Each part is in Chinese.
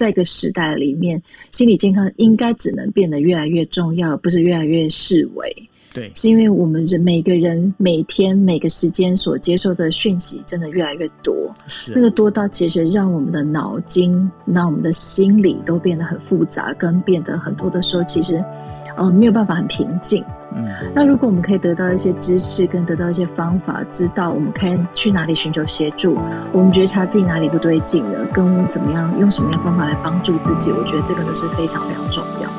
这个时代里面，心理健康应该只能变得越来越重要，不是越来越视为。对，是因为我们人每个人每天每个时间所接受的讯息真的越来越多，是那个多到其实让我们的脑筋、让我们的心理都变得很复杂，跟变得很多的时候，其实呃没有办法很平静。嗯，那如果我们可以得到一些知识，跟得到一些方法，知道我们可以去哪里寻求协助，我们觉察自己哪里不对劲了，跟怎么样用什么样的方法来帮助自己，我觉得这个都是非常非常重要。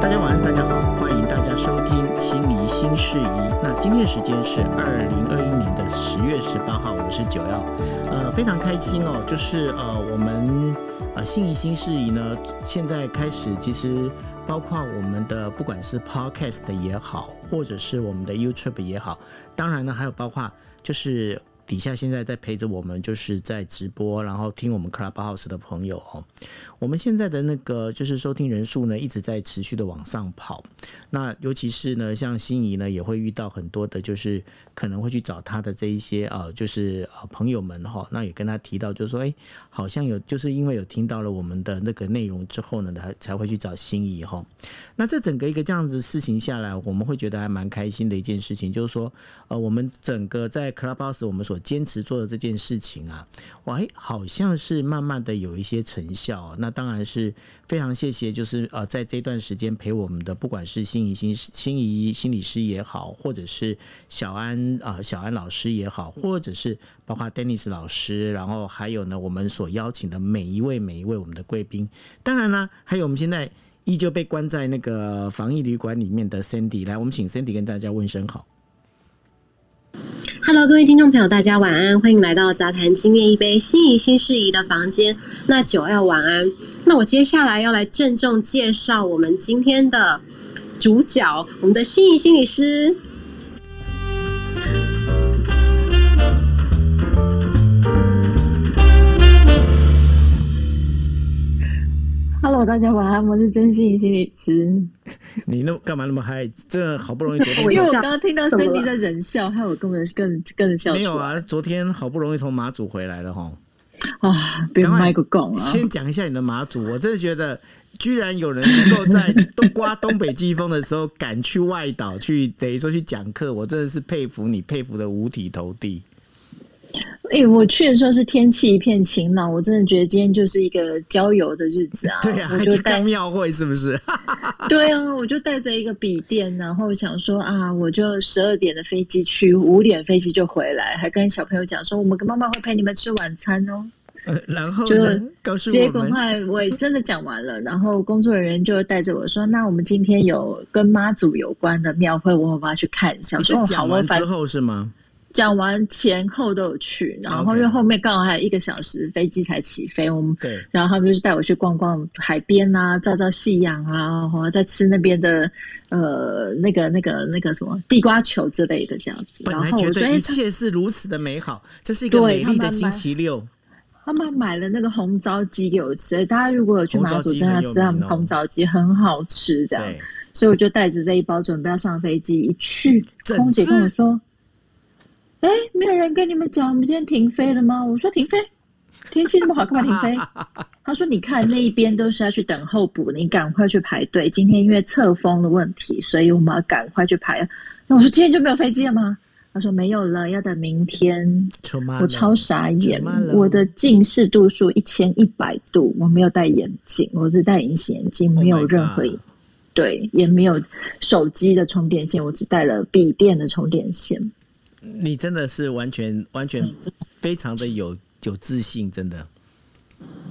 大家晚安，大家好，欢迎大家收听《心仪新事宜》。那今天的时间是二零二一年的十月十八号，我是九幺，呃，非常开心哦，就是呃，我们呃心仪新事宜呢，现在开始其实包括我们的不管是 Podcast 也好，或者是我们的 YouTube 也好，当然呢，还有包括就是。底下现在在陪着我们，就是在直播，然后听我们 Clubhouse 的朋友哦。我们现在的那个就是收听人数呢，一直在持续的往上跑。那尤其是呢，像心仪呢，也会遇到很多的，就是可能会去找他的这一些呃，就是呃朋友们哈。那也跟他提到，就是说，哎，好像有，就是因为有听到了我们的那个内容之后呢，他才会去找心仪哈。那这整个一个这样子事情下来，我们会觉得还蛮开心的一件事情，就是说，呃，我们整个在 Clubhouse 我们所坚持做的这件事情啊，哇，好像是慢慢的有一些成效。那当然是非常谢谢，就是呃，在这段时间陪我们的，不管是心仪心心仪心理师也好，或者是小安啊小安老师也好，或者是包括 Dennis 老师，然后还有呢，我们所邀请的每一位每一位我们的贵宾，当然呢，还有我们现在依旧被关在那个防疫旅馆里面的 Sandy，来，我们请 Sandy 跟大家问声好。Hello，各位听众朋友，大家晚安，欢迎来到杂谈今夜一杯心仪新事宜的房间。那九要晚安，那我接下来要来郑重介绍我们今天的主角，我们的心仪心理师。Hello，大家晚安，我是真心心理师。你那干嘛那么嗨？这好不容易昨天因 为我刚刚听到 Cindy 在忍笑，害我根本更更着笑。没有啊，昨天好不容易从马祖回来了哈。啊，不用赶快卖个拱啊！先讲一下你的马祖，我真的觉得，居然有人能够在东刮东北季风的时候敢去外岛去，等于说去讲课，我真的是佩服你，佩服的五体投地。哎、我去的时候是天气一片晴朗，我真的觉得今天就是一个郊游的日子啊。对啊，就带庙会是不是？对啊，我就带着一个笔电，然后想说啊，我就十二点的飞机去，五点飞机就回来，还跟小朋友讲说，我们跟妈妈会陪你们吃晚餐哦。呃然后就呢，告诉结果后来我也真的讲完了，然后工作人员就带着我说，那我们今天有跟妈祖有关的庙会，我要去看一下。说讲完之后是吗？讲完前后都有去，然后因为后面刚好还有一个小时飞机才起飞，我们对，然后他们就是带我去逛逛海边啊，照照夕阳啊，然后再吃那边的呃那个那个那个什么地瓜球之类的这样子。本然后我觉得一切是如此的美好，这是一个美丽的星期六。他们买了那个红糟鸡给我吃，大家如果有去马祖，真的要吃他们红糟鸡，很好吃这样。所以我就带着这一包准备要上飞机，一去空姐跟我说：“哎，没有人跟你们讲我们今天停飞了吗？”我说：“停飞，天气那么好，干嘛停飞？” 他说：“你看那一边都是要去等候补，你赶快去排队。今天因为侧风的问题，所以我们要赶快去排。”那我说：“今天就没有飞机了吗？”他说：“没有了，要等明天。”我超傻眼我的近视度数一千一百度，我没有戴眼镜，我是戴隐形眼镜，Oh 没有任何对，也没有手机的充电线，我只带了笔电的充电线。你真的是完全完全非常的有有自信，真的。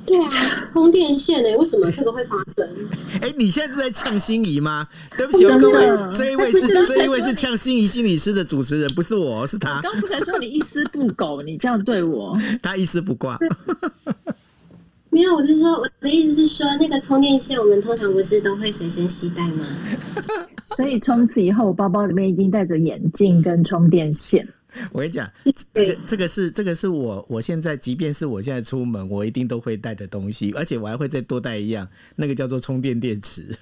对啊，充电线呢？为什么这个会发生？哎，你现在是在呛心仪吗？对不起哦，各位，这一位是是这一位是呛心仪心理师的主持人，不是我，是他，刚不才说你一丝不苟，你这样对我，他一丝不挂。没有，我是说，我的意思是说，那个充电线我们通常不是都会随身携带吗？所以从此以后我包包里面一定带着眼镜跟充电线。我跟你讲，这个这个是这个是我我现在，即便是我现在出门，我一定都会带的东西，而且我还会再多带一样，那个叫做充电电池。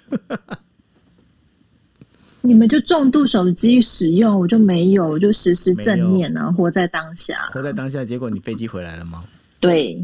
你们就重度手机使用，我就没有，我就时时正念啊，活在当下。活在当下，结果你飞机回来了吗？对，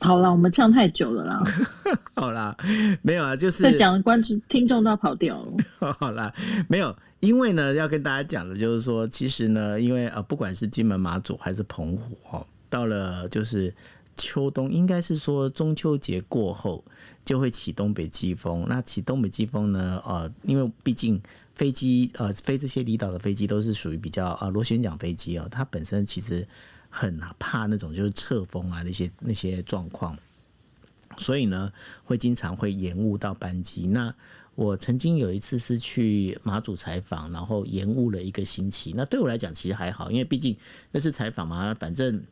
好了，我们唱太久了啦。好啦，没有啊，就是在讲观众听众都要跑掉了。好啦，没有，因为呢，要跟大家讲的就是说，其实呢，因为呃，不管是金门马祖还是澎湖哈，到了就是秋冬，应该是说中秋节过后就会起东北季风。那起东北季风呢，呃，因为毕竟。飞机呃，飞这些离岛的飞机都是属于比较呃螺旋桨飞机哦，它本身其实很怕那种就是侧风啊那些那些状况，所以呢会经常会延误到班机。那我曾经有一次是去马祖采访，然后延误了一个星期。那对我来讲其实还好，因为毕竟那是采访嘛，反正。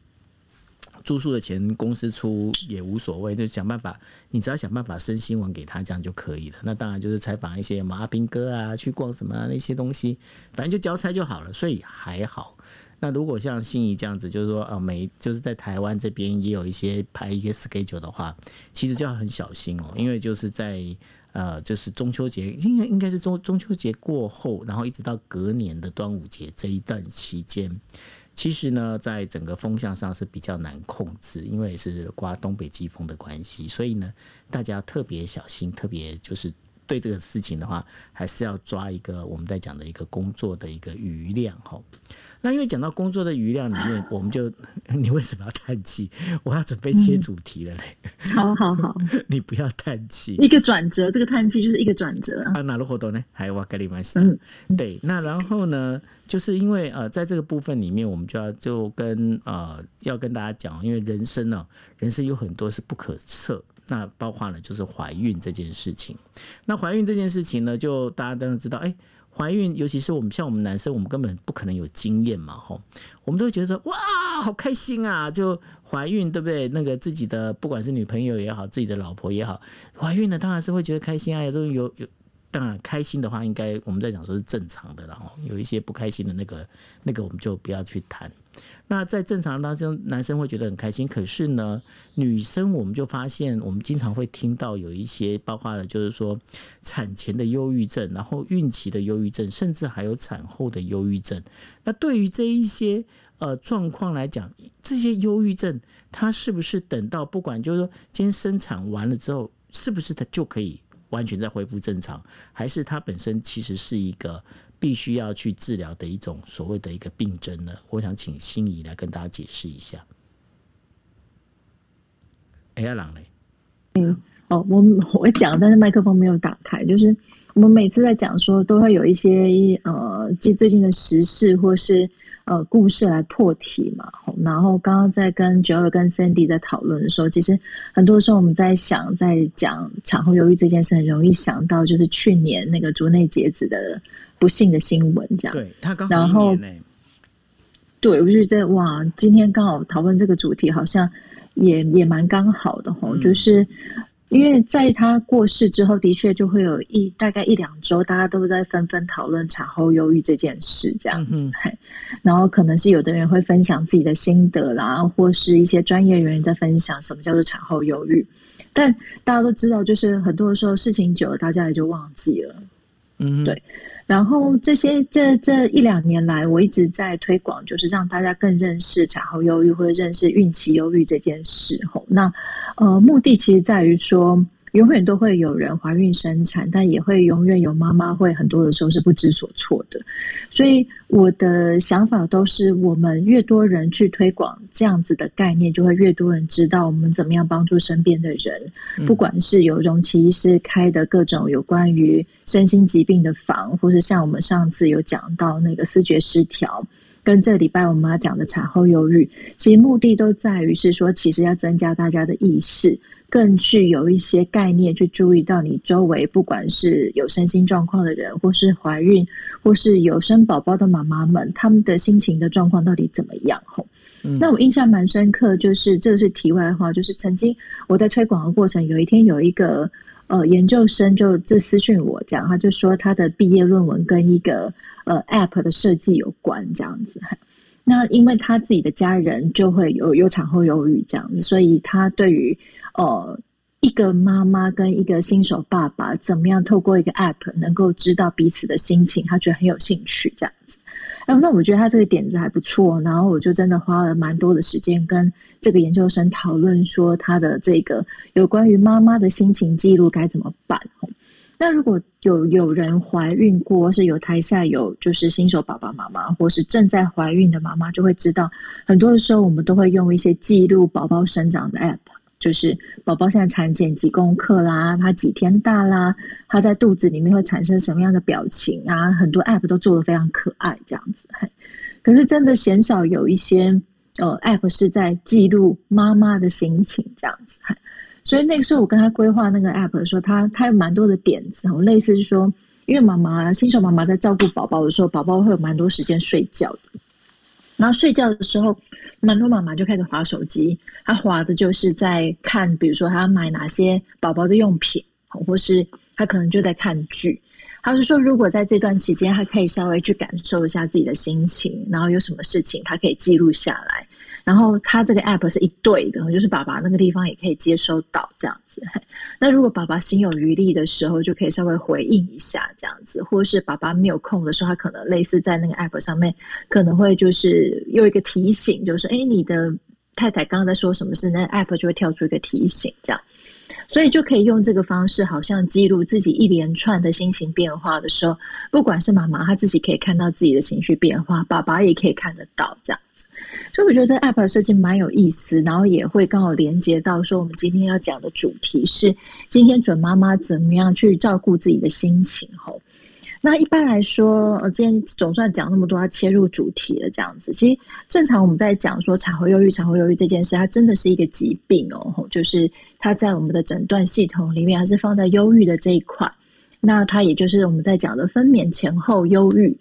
住宿的钱公司出也无所谓，就想办法，你只要想办法升新闻给他，这样就可以了。那当然就是采访一些马兵哥啊，去逛什么啊那些东西，反正就交差就好了，所以还好。那如果像心仪这样子，就是说呃，每就是在台湾这边也有一些排一个 schedule 的话，其实就要很小心哦，因为就是在呃，就是中秋节应该应该是中中秋节过后，然后一直到隔年的端午节这一段期间。其实呢，在整个风向上是比较难控制，因为是刮东北季风的关系，所以呢，大家特别小心，特别就是对这个事情的话，还是要抓一个我们在讲的一个工作的一个余量哈。那因为讲到工作的余量里面，我们就 你为什么要叹气？我要准备切主题了嘞。好好好，你不要叹气。一个转折，这个叹气就是一个转折啊。哪路活动呢？还有我跟你们嗯，对。那然后呢，就是因为呃，在这个部分里面，我们就要就跟呃要跟大家讲，因为人生呢，人生有很多是不可测。那包括了就是怀孕这件事情。那怀孕这件事情呢，就大家都知道，哎。怀孕，尤其是我们像我们男生，我们根本不可能有经验嘛，吼，我们都会觉得说哇，好开心啊，就怀孕，对不对？那个自己的不管是女朋友也好，自己的老婆也好，怀孕了当然是会觉得开心啊，有时候有有。当然，开心的话，应该我们在讲说是正常的，然后有一些不开心的那个，那个我们就不要去谈。那在正常当中，男生会觉得很开心，可是呢，女生我们就发现，我们经常会听到有一些，包括了就是说产前的忧郁症，然后孕期的忧郁症，甚至还有产后的忧郁症。那对于这一些呃状况来讲，这些忧郁症，它是不是等到不管就是说今天生产完了之后，是不是它就可以？完全在恢复正常，还是它本身其实是一个必须要去治疗的一种所谓的一个病症呢？我想请心仪来跟大家解释一下。哎呀，朗嘞，嗯，哦，我我讲，但是麦克风没有打开，就是我们每次在讲说，都会有一些呃，最最近的时事或是。呃，故事来破题嘛。然后刚刚在跟 Joel 跟 Sandy 在讨论的时候，其实很多时候我们在想，在讲产后忧郁这件事，很容易想到就是去年那个竹内结子的不幸的新闻，这样。对他刚然后，对，我就在哇，今天刚好讨论这个主题，好像也也蛮刚好的哈，就是。因为在他过世之后，的确就会有一大概一两周，大家都在纷纷讨论产后忧郁这件事，这样子。然后可能是有的人会分享自己的心得啦，或是一些专业人员在分享什么叫做产后忧郁。但大家都知道，就是很多的时候事情久了，大家也就忘记了。嗯，对。然后这些这这一两年来，我一直在推广，就是让大家更认识产后忧郁，或者认识孕期忧郁这件事。吼，那。呃，目的其实在于说，永远都会有人怀孕生产，但也会永远有妈妈会很多的时候是不知所措的。所以我的想法都是，我们越多人去推广这样子的概念，就会越多人知道我们怎么样帮助身边的人。不管是有容其医师开的各种有关于身心疾病的房，或是像我们上次有讲到那个思觉失调。跟这礼拜我妈讲的产后忧郁，其实目的都在于是说，其实要增加大家的意识，更具有一些概念去注意到你周围，不管是有身心状况的人，或是怀孕，或是有生宝宝的妈妈们，他们的心情的状况到底怎么样？吼，那我印象蛮深刻，就是这是题外话，就是曾经我在推广的过程，有一天有一个呃研究生就就私讯我，讲他就说他的毕业论文跟一个。呃，App 的设计有关这样子，那因为他自己的家人就会有有产后忧郁这样子，所以他对于呃一个妈妈跟一个新手爸爸怎么样透过一个 App 能够知道彼此的心情，他觉得很有兴趣这样子。哎，那我觉得他这个点子还不错，然后我就真的花了蛮多的时间跟这个研究生讨论，说他的这个有关于妈妈的心情记录该怎么办。那如果有有人怀孕过，是有台下有就是新手爸爸妈妈，或是正在怀孕的妈妈，就会知道，很多的时候我们都会用一些记录宝宝生长的 App。就是宝宝现在产检几公克啦，他几天大啦，他在肚子里面会产生什么样的表情啊？很多 app 都做的非常可爱，这样子。可是真的鲜少有一些呃 app 是在记录妈妈的心情这样子。所以那个时候我跟他规划那个 app 的时候，他他有蛮多的点子，类似是说，因为妈妈新手妈妈在照顾宝宝的时候，宝宝会有蛮多时间睡觉的。然后睡觉的时候，蛮多妈妈就开始划手机。她划的就是在看，比如说她买哪些宝宝的用品，或是她可能就在看剧。她是说，如果在这段期间，她可以稍微去感受一下自己的心情，然后有什么事情，她可以记录下来。然后他这个 app 是一对的，就是爸爸那个地方也可以接收到这样子。那如果爸爸心有余力的时候，就可以稍微回应一下这样子，或是爸爸没有空的时候，他可能类似在那个 app 上面可能会就是有一个提醒，就是哎，你的太太刚刚在说什么事，那 app 就会跳出一个提醒这样，所以就可以用这个方式，好像记录自己一连串的心情变化的时候，不管是妈妈她自己可以看到自己的情绪变化，爸爸也可以看得到这样。所以我觉得这 app 设计蛮有意思，然后也会刚好连接到说我们今天要讲的主题是今天准妈妈怎么样去照顾自己的心情吼。那一般来说，呃，今天总算讲那么多，要切入主题了这样子。其实正常我们在讲说产后忧郁，产后忧郁这件事，它真的是一个疾病哦，就是它在我们的诊断系统里面还是放在忧郁的这一块。那它也就是我们在讲的分娩前后忧郁。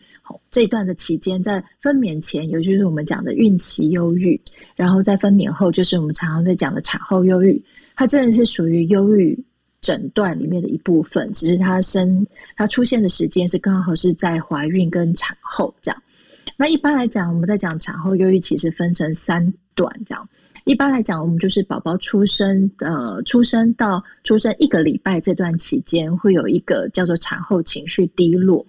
这段的期间，在分娩前，尤其是我们讲的孕期忧郁，然后在分娩后，就是我们常常在讲的产后忧郁，它真的是属于忧郁诊断里面的一部分。只是它生它出现的时间是刚好是在怀孕跟产后这样。那一般来讲，我们在讲产后忧郁，其实分成三段这样。一般来讲，我们就是宝宝出生，呃，出生到出生一个礼拜这段期间，会有一个叫做产后情绪低落。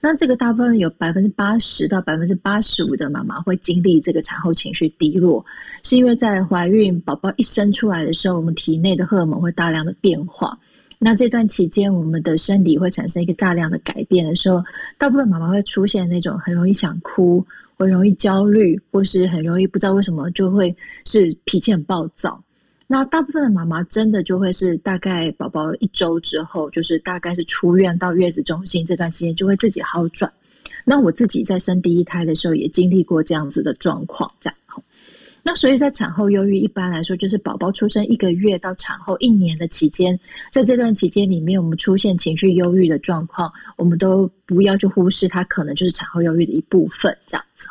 那这个大部分有百分之八十到百分之八十五的妈妈会经历这个产后情绪低落，是因为在怀孕宝宝一生出来的时候，我们体内的荷尔蒙会大量的变化。那这段期间，我们的生理会产生一个大量的改变的时候，大部分妈妈会出现那种很容易想哭。会容易焦虑，或是很容易不知道为什么就会是脾气很暴躁。那大部分的妈妈真的就会是大概宝宝一周之后，就是大概是出院到月子中心这段时间就会自己好转。那我自己在生第一胎的时候也经历过这样子的状况，这样。那所以在产后忧郁一般来说，就是宝宝出生一个月到产后一年的期间，在这段期间里面，我们出现情绪忧郁的状况，我们都不要去忽视它，可能就是产后忧郁的一部分，这样子。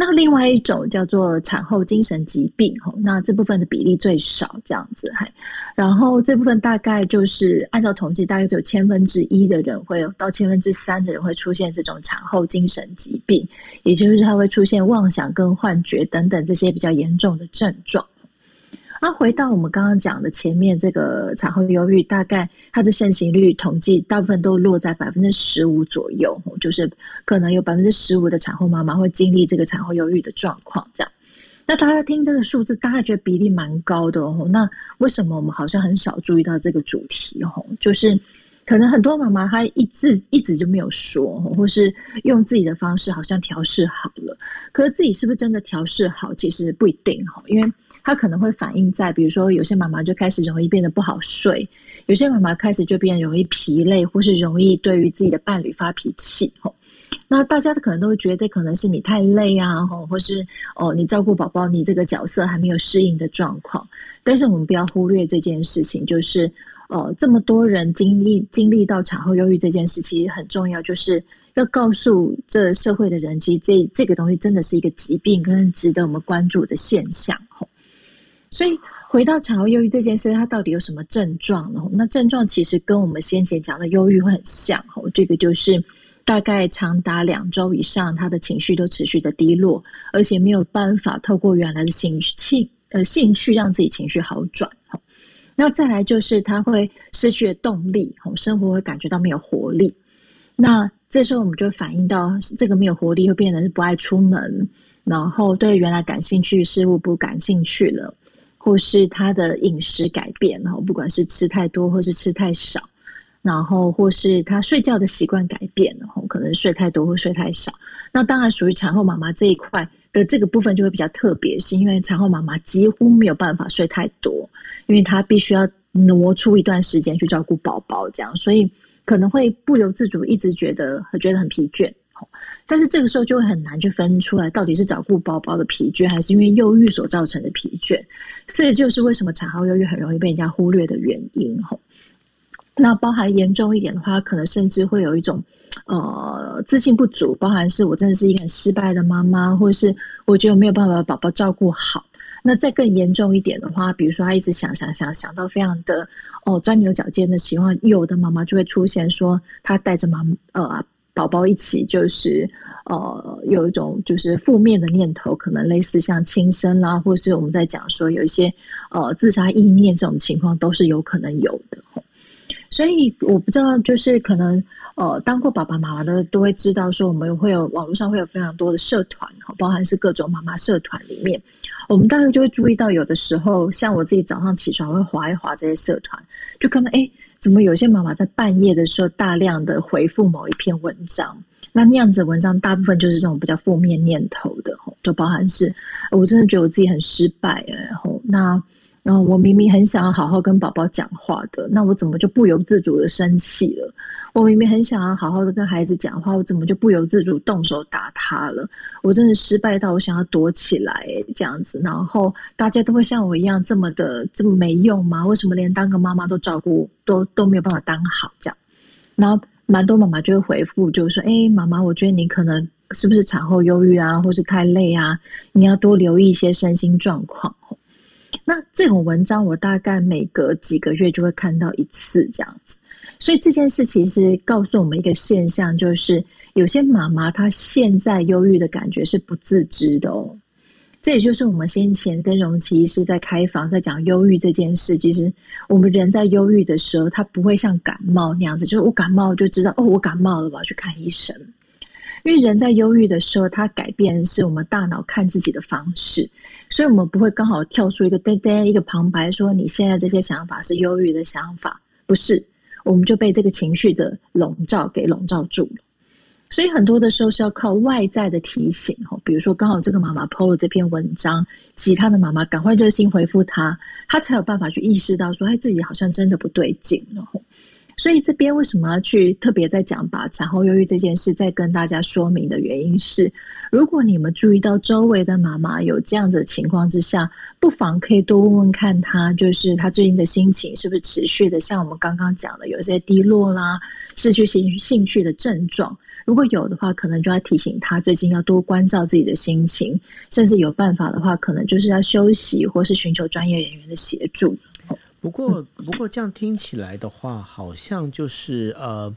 那另外一种叫做产后精神疾病，吼，那这部分的比例最少，这样子，还，然后这部分大概就是按照统计，大概只有千分之一的人会有到千分之三的人会出现这种产后精神疾病，也就是他会出现妄想跟幻觉等等这些比较严重的症状。那回到我们刚刚讲的前面，这个产后忧郁大概它的盛行率统计大部分都落在百分之十五左右，就是可能有百分之十五的产后妈妈会经历这个产后忧郁的状况。这样，那大家听这个数字，大家觉得比例蛮高的哦。那为什么我们好像很少注意到这个主题？哦，就是可能很多妈妈她一直一直就没有说，或是用自己的方式好像调试好了，可是自己是不是真的调试好，其实不一定哈，因为。它可能会反映在，比如说有些妈妈就开始容易变得不好睡，有些妈妈开始就变容易疲累，或是容易对于自己的伴侣发脾气。吼，那大家可能都会觉得这可能是你太累啊，吼，或是哦你照顾宝宝，你这个角色还没有适应的状况。但是我们不要忽略这件事情，就是呃这么多人经历经历到产后忧郁这件事，其实很重要，就是要告诉这社会的人，其实这这个东西真的是一个疾病，跟值得我们关注的现象。吼。所以回到产后忧郁这件事，它到底有什么症状呢？那症状其实跟我们先前讲的忧郁会很像。吼，这个就是大概长达两周以上，他的情绪都持续的低落，而且没有办法透过原来的兴趣、呃兴趣让自己情绪好转。那再来就是他会失去了动力，哦，生活会感觉到没有活力。那这时候我们就反映到这个没有活力，会变成是不爱出门，然后对原来感兴趣事物不感兴趣了，或是他的饮食改变，然后不管是吃太多或是吃太少，然后或是他睡觉的习惯改变，然后可能睡太多或睡太少。那当然属于产后妈妈这一块。的这个部分就会比较特别，是因为产后妈妈几乎没有办法睡太多，因为她必须要挪出一段时间去照顾宝宝，这样，所以可能会不由自主一直觉得觉得很疲倦。但是这个时候就会很难去分出来，到底是照顾宝宝的疲倦，还是因为忧郁所造成的疲倦。这也就是为什么产后忧郁很容易被人家忽略的原因。吼，那包含严重一点的话，可能甚至会有一种。呃，自信不足，包含是我真的是一个很失败的妈妈，或是我觉得我没有办法把宝宝照顾好。那再更严重一点的话，比如说他一直想想想想到非常的哦钻牛角尖的情况，有的妈妈就会出现说，她带着妈呃宝宝一起，就是呃有一种就是负面的念头，可能类似像轻生啦，或是我们在讲说有一些呃自杀意念这种情况，都是有可能有的。所以我不知道，就是可能。呃，当过爸爸妈妈的都会知道，说我们会有网络上会有非常多的社团，包含是各种妈妈社团里面，我们大概就会注意到，有的时候像我自己早上起床会划一划这些社团，就可能哎，怎么有些妈妈在半夜的时候大量的回复某一篇文章，那那样子文章大部分就是这种比较负面念头的，都包含是我真的觉得我自己很失败，然后那然后我明明很想要好好跟宝宝讲话的，那我怎么就不由自主的生气了？我明明很想要好好的跟孩子讲话，我怎么就不由自主动手打他了？我真的失败到我想要躲起来这样子。然后大家都会像我一样这么的这么没用吗？为什么连当个妈妈都照顾都都没有办法当好这样？然后蛮多妈妈就会回复，就是说：“哎，妈妈，我觉得你可能是不是产后忧郁啊，或是太累啊？你要多留意一些身心状况。”那这种文章我大概每隔几个月就会看到一次这样子。所以这件事其实告诉我们一个现象，就是有些妈妈她现在忧郁的感觉是不自知的哦。这也就是我们先前跟荣琪是在开房在讲忧郁这件事。其实我们人在忧郁的时候，他不会像感冒那样子，就是我感冒就知道哦，我感冒了，我要去看医生。因为人在忧郁的时候，他改变是我们大脑看自己的方式，所以我们不会刚好跳出一个噔噔一个旁白说你现在这些想法是忧郁的想法，不是。我们就被这个情绪的笼罩给笼罩住了，所以很多的时候是要靠外在的提醒哈，比如说刚好这个妈妈 PO 了这篇文章，其他的妈妈赶快热心回复她，她才有办法去意识到说，哎，自己好像真的不对劲了。所以这边为什么要去特别在讲把产后忧郁这件事再跟大家说明的原因是，如果你们注意到周围的妈妈有这样子的情况之下，不妨可以多问问看她，就是她最近的心情是不是持续的，像我们刚刚讲的有些低落啦、失去兴兴趣的症状，如果有的话，可能就要提醒她最近要多关照自己的心情，甚至有办法的话，可能就是要休息或是寻求专业人员的协助。不过，不过这样听起来的话，好像就是呃。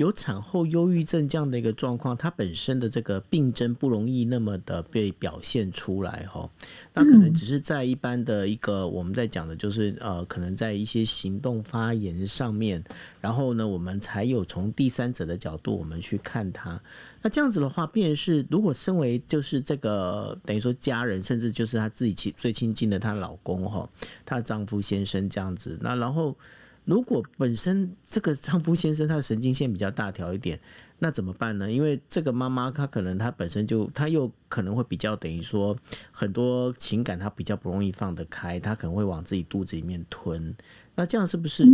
有产后忧郁症这样的一个状况，它本身的这个病症不容易那么的被表现出来哈。那可能只是在一般的一个我们在讲的，就是呃，可能在一些行动发言上面，然后呢，我们才有从第三者的角度我们去看它。那这样子的话，便是如果身为就是这个等于说家人，甚至就是她自己亲最亲近的她老公哈，她的丈夫先生这样子，那然后。如果本身这个丈夫先生他的神经线比较大条一点，那怎么办呢？因为这个妈妈她可能她本身就她又可能会比较等于说很多情感他比较不容易放得开，他可能会往自己肚子里面吞。那这样是不是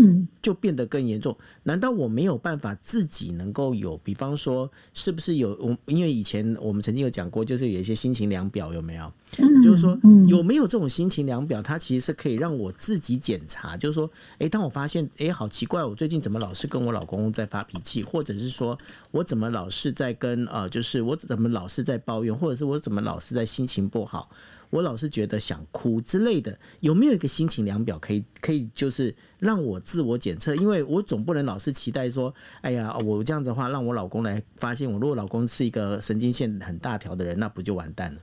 就变得更严重？难道我没有办法自己能够有？比方说，是不是有我？因为以前我们曾经有讲过，就是有一些心情量表，有没有？就是说有没有这种心情量表？它其实是可以让我自己检查。就是说，哎，当我发现，哎，好奇怪，我最近怎么老是跟我老公在发脾气，或者是说我怎么老是在跟呃，就是我怎么老是在抱怨，或者是我怎么老是在心情不好。我老是觉得想哭之类的，有没有一个心情量表可以可以就是让我自我检测？因为我总不能老是期待说，哎呀，我这样子的话让我老公来发现我。如果老公是一个神经线很大条的人，那不就完蛋了？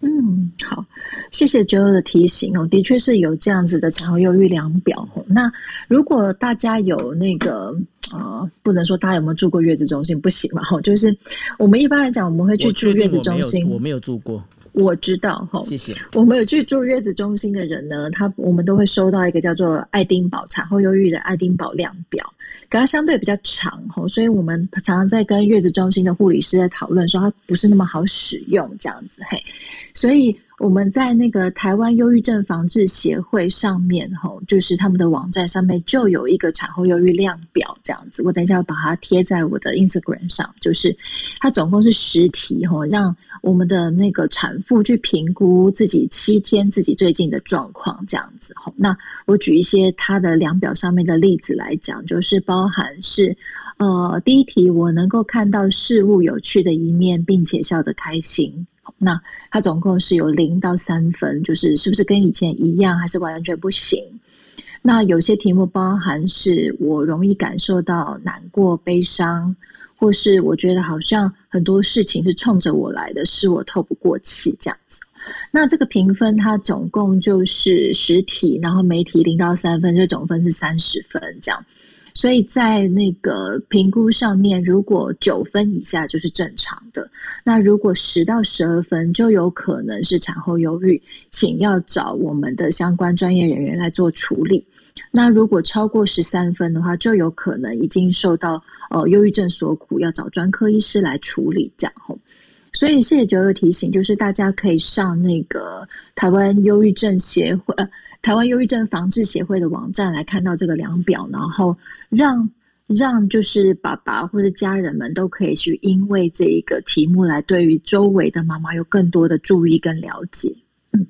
嗯，好，谢谢九九的提醒哦，的确是有这样子的产后忧郁量表。那如果大家有那个呃，不能说大家有没有住过月子中心不行嘛？哈，就是我们一般来讲，我们会去住月子中心。我没有住过。我知道哈，谢谢。我们有去住月子中心的人呢，他我们都会收到一个叫做爱丁堡产后忧郁的爱丁堡量表，可它相对比较长哈，所以我们常常在跟月子中心的护理师在讨论说，它不是那么好使用这样子嘿，所以。我们在那个台湾忧郁症防治协会上面，吼，就是他们的网站上面就有一个产后忧郁量表，这样子。我等一下要把它贴在我的 Instagram 上，就是它总共是十题，吼，让我们的那个产妇去评估自己七天自己最近的状况，这样子。吼，那我举一些它的量表上面的例子来讲，就是包含是，呃，第一题我能够看到事物有趣的一面，并且笑得开心。那它总共是有零到三分，就是是不是跟以前一样，还是完全不行？那有些题目包含是我容易感受到难过、悲伤，或是我觉得好像很多事情是冲着我来的，是我透不过气这样子。那这个评分它总共就是十题，然后每题零到三分，就总分是三十分这样。所以在那个评估上面，如果九分以下就是正常的，那如果十到十二分就有可能是产后忧郁，请要找我们的相关专业人员来做处理。那如果超过十三分的话，就有可能已经受到呃忧郁症所苦，要找专科医师来处理这样吼。所以谢谢九九提醒，就是大家可以上那个台湾忧郁症协会呃。台湾忧郁症防治协会的网站来看到这个量表，然后让让就是爸爸或者家人们都可以去因为这一个题目来对于周围的妈妈有更多的注意跟了解。嗯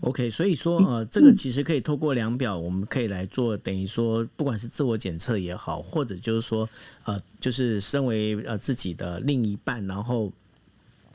，OK，所以说呃，这个其实可以透过量表，我们可以来做，等于说不管是自我检测也好，或者就是说呃，就是身为呃自己的另一半，然后。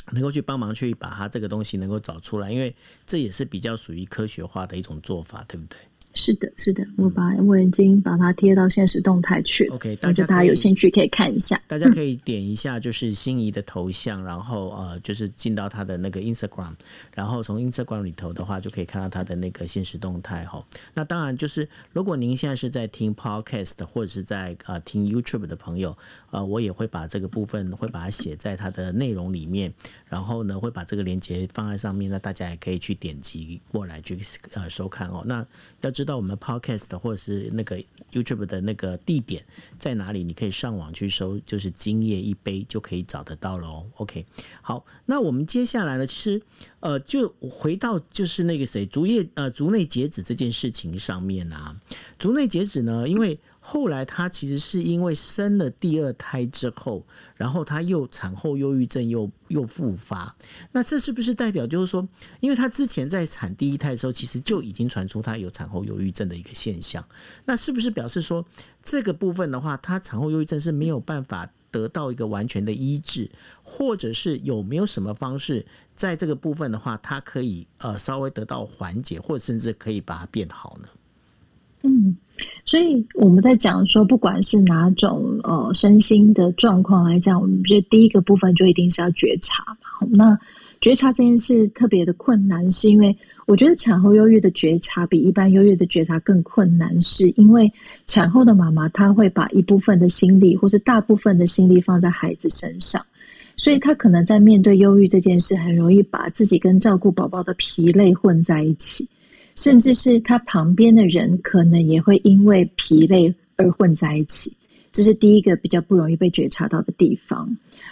能够去帮忙去把它这个东西能够找出来，因为这也是比较属于科学化的一种做法，对不对？是的，是的，我把我已经把它贴到现实动态去了。OK，大家大家有兴趣可以看一下。大家可以点一下，就是心仪的头像，然后呃，就是进到他的那个 Instagram，然后从 Instagram 里头的话，就可以看到他的那个现实动态哈。那当然就是，如果您现在是在听 Podcast 或者是在呃听 YouTube 的朋友，呃，我也会把这个部分会把它写在它的内容里面，然后呢会把这个链接放在上面，那大家也可以去点击过来去呃收看哦。那要知道我们 Podcast 或者是那个 YouTube 的那个地点在哪里，你可以上网去搜，就是“今夜一杯”就可以找得到喽。OK，好，那我们接下来呢，其实呃，就回到就是那个谁，竹叶呃，竹内截止这件事情上面啊，竹内截止呢，因为。后来他其实是因为生了第二胎之后，然后他又产后忧郁症又又复发。那这是不是代表就是说，因为他之前在产第一胎的时候，其实就已经传出他有产后忧郁症的一个现象？那是不是表示说，这个部分的话，他产后忧郁症是没有办法得到一个完全的医治，或者是有没有什么方式在这个部分的话，他可以呃稍微得到缓解，或者甚至可以把它变好呢？所以我们在讲说，不管是哪种呃身心的状况来讲，我们觉得第一个部分就一定是要觉察嘛。那觉察这件事特别的困难，是因为我觉得产后忧郁的觉察比一般忧郁的觉察更困难，是因为产后的妈妈她会把一部分的心力或者大部分的心力放在孩子身上，所以她可能在面对忧郁这件事，很容易把自己跟照顾宝宝的疲累混在一起。甚至是他旁边的人，可能也会因为疲累而混在一起。这是第一个比较不容易被觉察到的地方。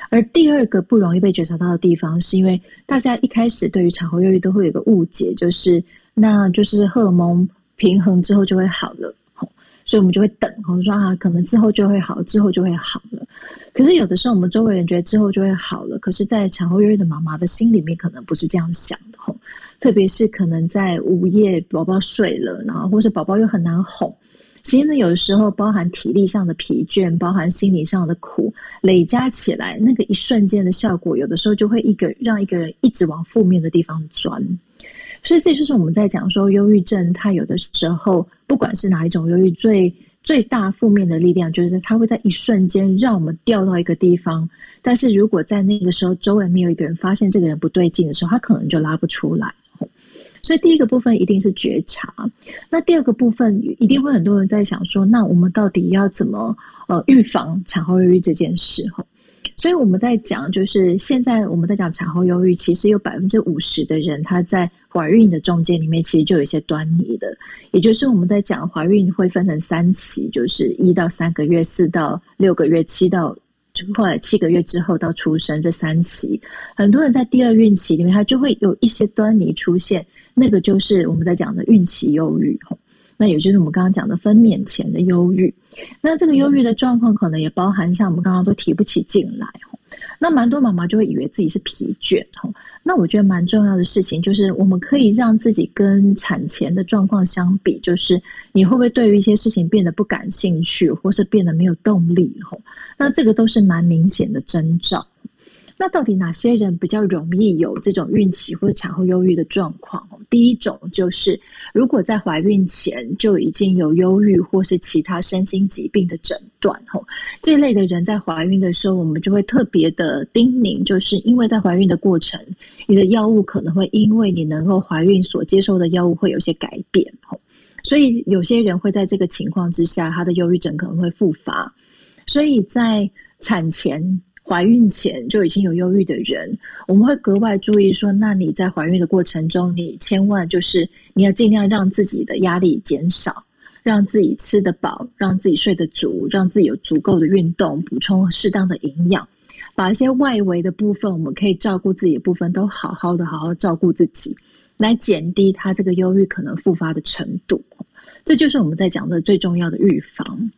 而第二个不容易被觉察到的地方，是因为大家一开始对于产后忧郁都会有个误解，就是那就是荷尔蒙平衡之后就会好了，所以我们就会等，我们说啊，可能之后就会好，之后就会好了。可是有的时候，我们周围人觉得之后就会好了，可是，在产后忧郁的妈妈的心里面，可能不是这样想，特别是可能在午夜，宝宝睡了，然后或是宝宝又很难哄，其实呢，有的时候包含体力上的疲倦，包含心理上的苦，累加起来，那个一瞬间的效果，有的时候就会一个让一个人一直往负面的地方钻。所以这就是我们在讲说，忧郁症它有的时候，不管是哪一种忧郁，最最大负面的力量，就是它会在一瞬间让我们掉到一个地方。但是如果在那个时候周围没有一个人发现这个人不对劲的时候，他可能就拉不出来。所以第一个部分一定是觉察，那第二个部分一定会很多人在想说，那我们到底要怎么呃预防产后忧郁这件事？哈，所以我们在讲，就是现在我们在讲产后忧郁，其实有百分之五十的人他在怀孕的中间里面，其实就有一些端倪的，也就是我们在讲怀孕会分成三期，就是一到三个月、四到六个月、七到。后来七个月之后到出生这三期，很多人在第二孕期里面，他就会有一些端倪出现，那个就是我们在讲的孕期忧郁，那也就是我们刚刚讲的分娩前的忧郁。那这个忧郁的状况，可能也包含像我们刚刚都提不起劲来。那蛮多妈妈就会以为自己是疲倦哈。那我觉得蛮重要的事情就是，我们可以让自己跟产前的状况相比，就是你会不会对于一些事情变得不感兴趣，或是变得没有动力哈？那这个都是蛮明显的征兆。那到底哪些人比较容易有这种孕期或者产后忧郁的状况？第一种就是，如果在怀孕前就已经有忧郁或是其他身心疾病的诊断，吼，这类的人在怀孕的时候，我们就会特别的叮咛，就是因为在怀孕的过程，你的药物可能会因为你能够怀孕所接受的药物会有些改变，吼，所以有些人会在这个情况之下，他的忧郁症可能会复发，所以在产前。怀孕前就已经有忧郁的人，我们会格外注意说：那你在怀孕的过程中，你千万就是你要尽量让自己的压力减少，让自己吃得饱，让自己睡得足，让自己有足够的运动，补充适当的营养，把一些外围的部分，我们可以照顾自己的部分，都好好的好好照顾自己，来减低他这个忧郁可能复发的程度。这就是我们在讲的最重要的预防。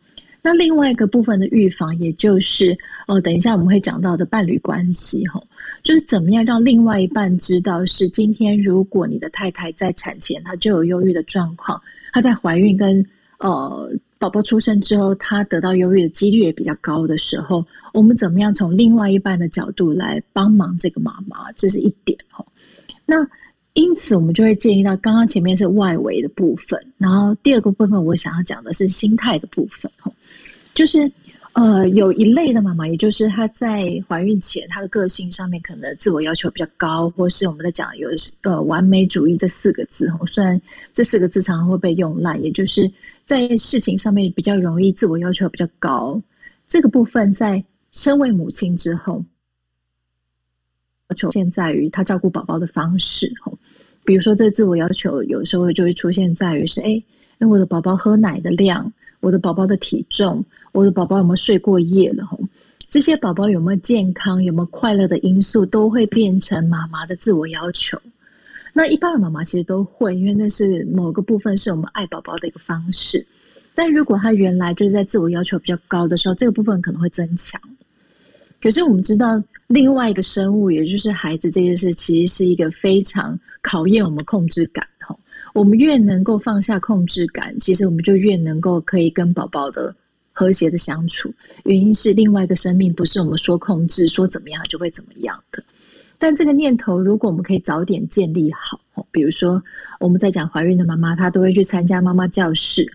那另外一个部分的预防，也就是哦，等一下我们会讲到的伴侣关系，哈，就是怎么样让另外一半知道，是今天如果你的太太在产前她就有忧郁的状况，她在怀孕跟呃宝宝出生之后，她得到忧郁的几率也比较高的时候，我们怎么样从另外一半的角度来帮忙这个妈妈，这是一点哈。那因此，我们就会建议到，刚刚前面是外围的部分，然后第二个部分我想要讲的是心态的部分，哈。就是，呃，有一类的妈妈，也就是她在怀孕前，她的个性上面可能自我要求比较高，或是我们在讲有呃完美主义这四个字，虽然这四个字常常会被用烂，也就是在事情上面比较容易自我要求比较高。这个部分在身为母亲之后，要求现在于她照顾宝宝的方式，吼，比如说这自我要求有时候就会出现在于是，哎，那我的宝宝喝奶的量。我的宝宝的体重，我的宝宝有没有睡过夜了？吼，这些宝宝有没有健康，有没有快乐的因素，都会变成妈妈的自我要求。那一般的妈妈其实都会，因为那是某个部分是我们爱宝宝的一个方式。但如果他原来就是在自我要求比较高的时候，这个部分可能会增强。可是我们知道，另外一个生物，也就是孩子这件事，其实是一个非常考验我们控制感。吼我们越能够放下控制感，其实我们就越能够可以跟宝宝的和谐的相处。原因是另外一个生命不是我们说控制说怎么样就会怎么样的。但这个念头，如果我们可以早点建立好，比如说我们在讲怀孕的妈妈，她都会去参加妈妈教室。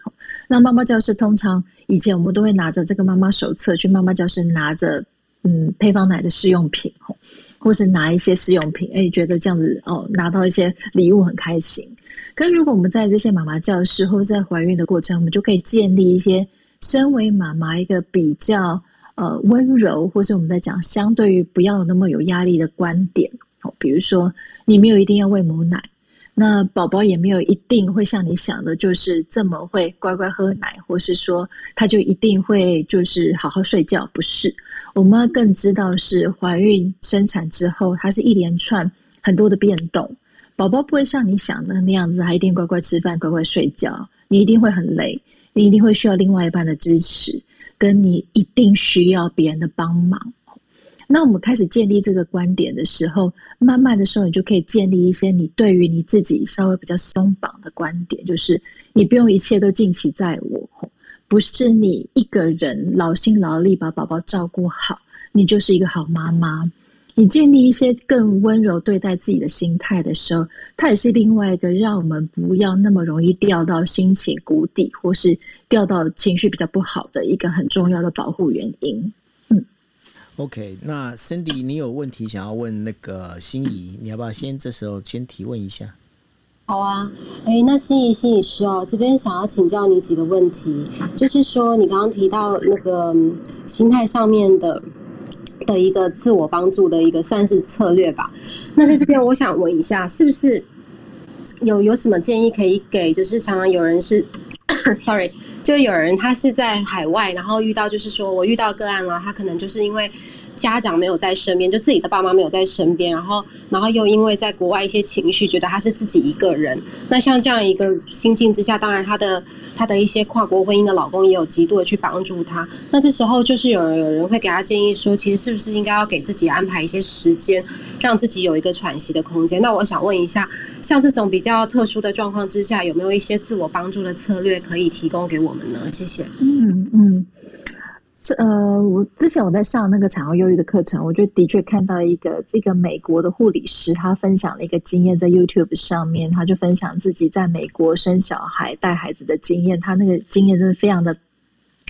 那妈妈教室通常以前我们都会拿着这个妈妈手册去妈妈教室拿着嗯配方奶的试用品，或是拿一些试用品，哎，觉得这样子哦拿到一些礼物很开心。可是，如果我们在这些妈妈教室，或者在怀孕的过程，我们就可以建立一些身为妈妈一个比较呃温柔，或是我们在讲相对于不要那么有压力的观点。哦，比如说你没有一定要喂母奶，那宝宝也没有一定会像你想的，就是这么会乖乖喝奶，或是说他就一定会就是好好睡觉。不是，我们要更知道是怀孕生产之后，它是一连串很多的变动。宝宝不会像你想的那样子，还一定乖乖吃饭、乖乖睡觉。你一定会很累，你一定会需要另外一半的支持，跟你一定需要别人的帮忙。那我们开始建立这个观点的时候，慢慢的时候，你就可以建立一些你对于你自己稍微比较松绑的观点，就是你不用一切都尽其在我，不是你一个人劳心劳力把宝宝照顾好，你就是一个好妈妈。你建立一些更温柔对待自己的心态的时候，它也是另外一个让我们不要那么容易掉到心情谷底，或是掉到情绪比较不好的一个很重要的保护原因。嗯，OK，那 Cindy，你有问题想要问那个心仪，你要不要先这时候先提问一下？好啊，哎，那心仪心理师哦，这边想要请教你几个问题，就是说你刚刚提到那个心态上面的的一个自我帮助的一个算是策略吧。那在这边我想问一下，是不是有有什么建议可以给？就是常常有人是，sorry，就有人他是在海外，然后遇到就是说我遇到个案了，他可能就是因为。家长没有在身边，就自己的爸妈没有在身边，然后，然后又因为在国外一些情绪，觉得他是自己一个人。那像这样一个心境之下，当然他的他的一些跨国婚姻的老公也有极度的去帮助他。那这时候就是有人有人会给他建议说，其实是不是应该要给自己安排一些时间，让自己有一个喘息的空间？那我想问一下，像这种比较特殊的状况之下，有没有一些自我帮助的策略可以提供给我们呢？谢谢。嗯嗯。呃，我之前我在上那个产后忧郁的课程，我就的确看到一个这个美国的护理师，他分享了一个经验在 YouTube 上面，他就分享自己在美国生小孩带孩子的经验，他那个经验真的非常的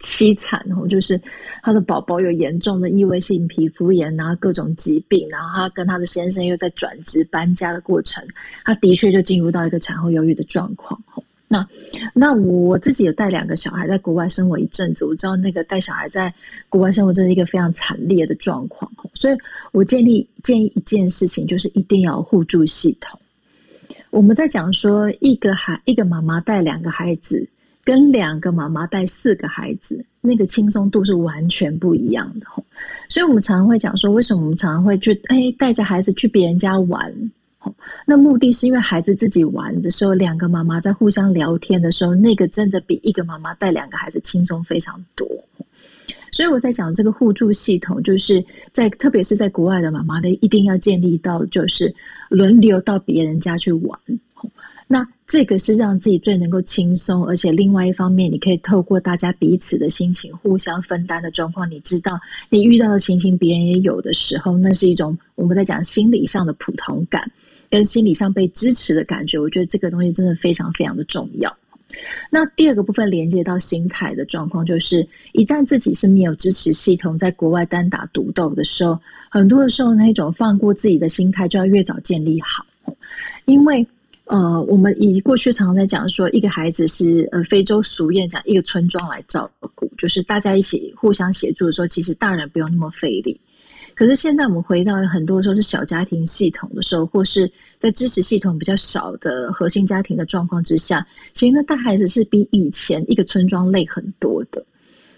凄惨哦，就是他的宝宝有严重的异位性皮肤炎，然后各种疾病，然后他跟他的先生又在转职搬家的过程，他的确就进入到一个产后忧郁的状况那那我自己有带两个小孩在国外生活一阵子，我知道那个带小孩在国外生活真是一个非常惨烈的状况，所以我建议建议一件事情，就是一定要互助系统。我们在讲说，一个孩一个妈妈带两个孩子，跟两个妈妈带四个孩子，那个轻松度是完全不一样的。所以我们常常会讲说，为什么我们常常会去哎带着孩子去别人家玩？那目的是因为孩子自己玩的时候，两个妈妈在互相聊天的时候，那个真的比一个妈妈带两个孩子轻松非常多。所以我在讲这个互助系统，就是在特别是在国外的妈妈的，一定要建立到就是轮流到别人家去玩。那这个是让自己最能够轻松，而且另外一方面，你可以透过大家彼此的心情互相分担的状况，你知道你遇到的情形别人也有的时候，那是一种我们在讲心理上的普通感。跟心理上被支持的感觉，我觉得这个东西真的非常非常的重要。那第二个部分连接到心态的状况，就是一旦自己是没有支持系统，在国外单打独斗的时候，很多的时候那种放过自己的心态就要越早建立好。因为呃，我们以过去常常在讲说，一个孩子是呃非洲俗谚讲一个村庄来照顾，就是大家一起互相协助的时候，其实大人不用那么费力。可是现在我们回到很多时候是小家庭系统的时候，或是在支持系统比较少的核心家庭的状况之下，其实那大孩子是比以前一个村庄累很多的。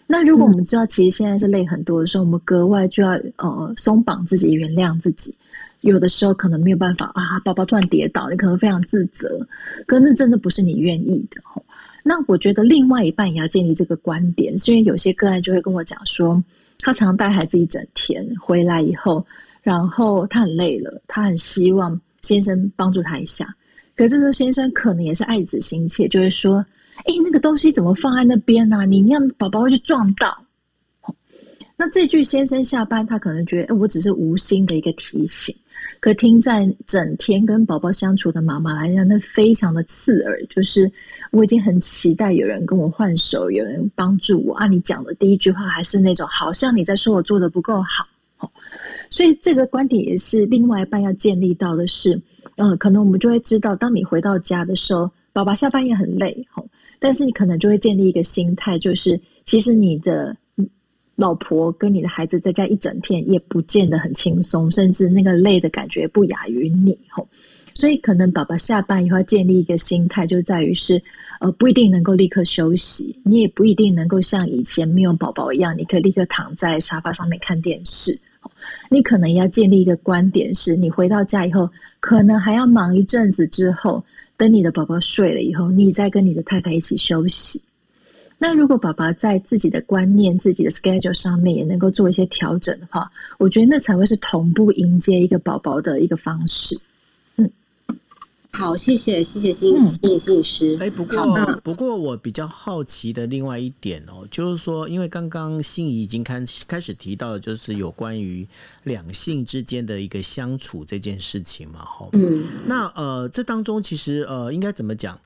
那如果我们知道，其实现在是累很多的时候，我们格外就要呃松绑自己，原谅自己。有的时候可能没有办法啊，宝宝突然跌倒，你可能非常自责，可那真的不是你愿意的。那我觉得另外一半也要建立这个观点，因为有些个案就会跟我讲说。他常带孩子一整天，回来以后，然后他很累了，他很希望先生帮助他一下。可是这个先生可能也是爱子心切，就会说：“哎，那个东西怎么放在那边呢？你那样宝宝会去撞到。”那这句先生下班，他可能觉得，我只是无心的一个提醒。可听在整天跟宝宝相处的妈妈来讲，那非常的刺耳。就是我已经很期待有人跟我换手，有人帮助我啊！你讲的第一句话还是那种，好像你在说我做的不够好。所以这个观点也是另外一半要建立到的是，嗯，可能我们就会知道，当你回到家的时候，宝宝下班也很累，吼，但是你可能就会建立一个心态，就是其实你的。老婆跟你的孩子在家一整天，也不见得很轻松，甚至那个累的感觉不亚于你吼。所以可能爸爸下班以后要建立一个心态，就在于是，呃，不一定能够立刻休息，你也不一定能够像以前没有宝宝一样，你可以立刻躺在沙发上面看电视。你可能要建立一个观点，是你回到家以后，可能还要忙一阵子之后，等你的宝宝睡了以后，你再跟你的太太一起休息。那如果宝宝在自己的观念、自己的 schedule 上面也能够做一些调整的话，我觉得那才会是同步迎接一个宝宝的一个方式。嗯，好，谢谢，谢谢心谢谢心理师。哎，不过不过我比较好奇的另外一点哦，就是说，因为刚刚心仪已经开开始提到，就是有关于两性之间的一个相处这件事情嘛，哈。嗯。那呃，这当中其实呃，应该怎么讲，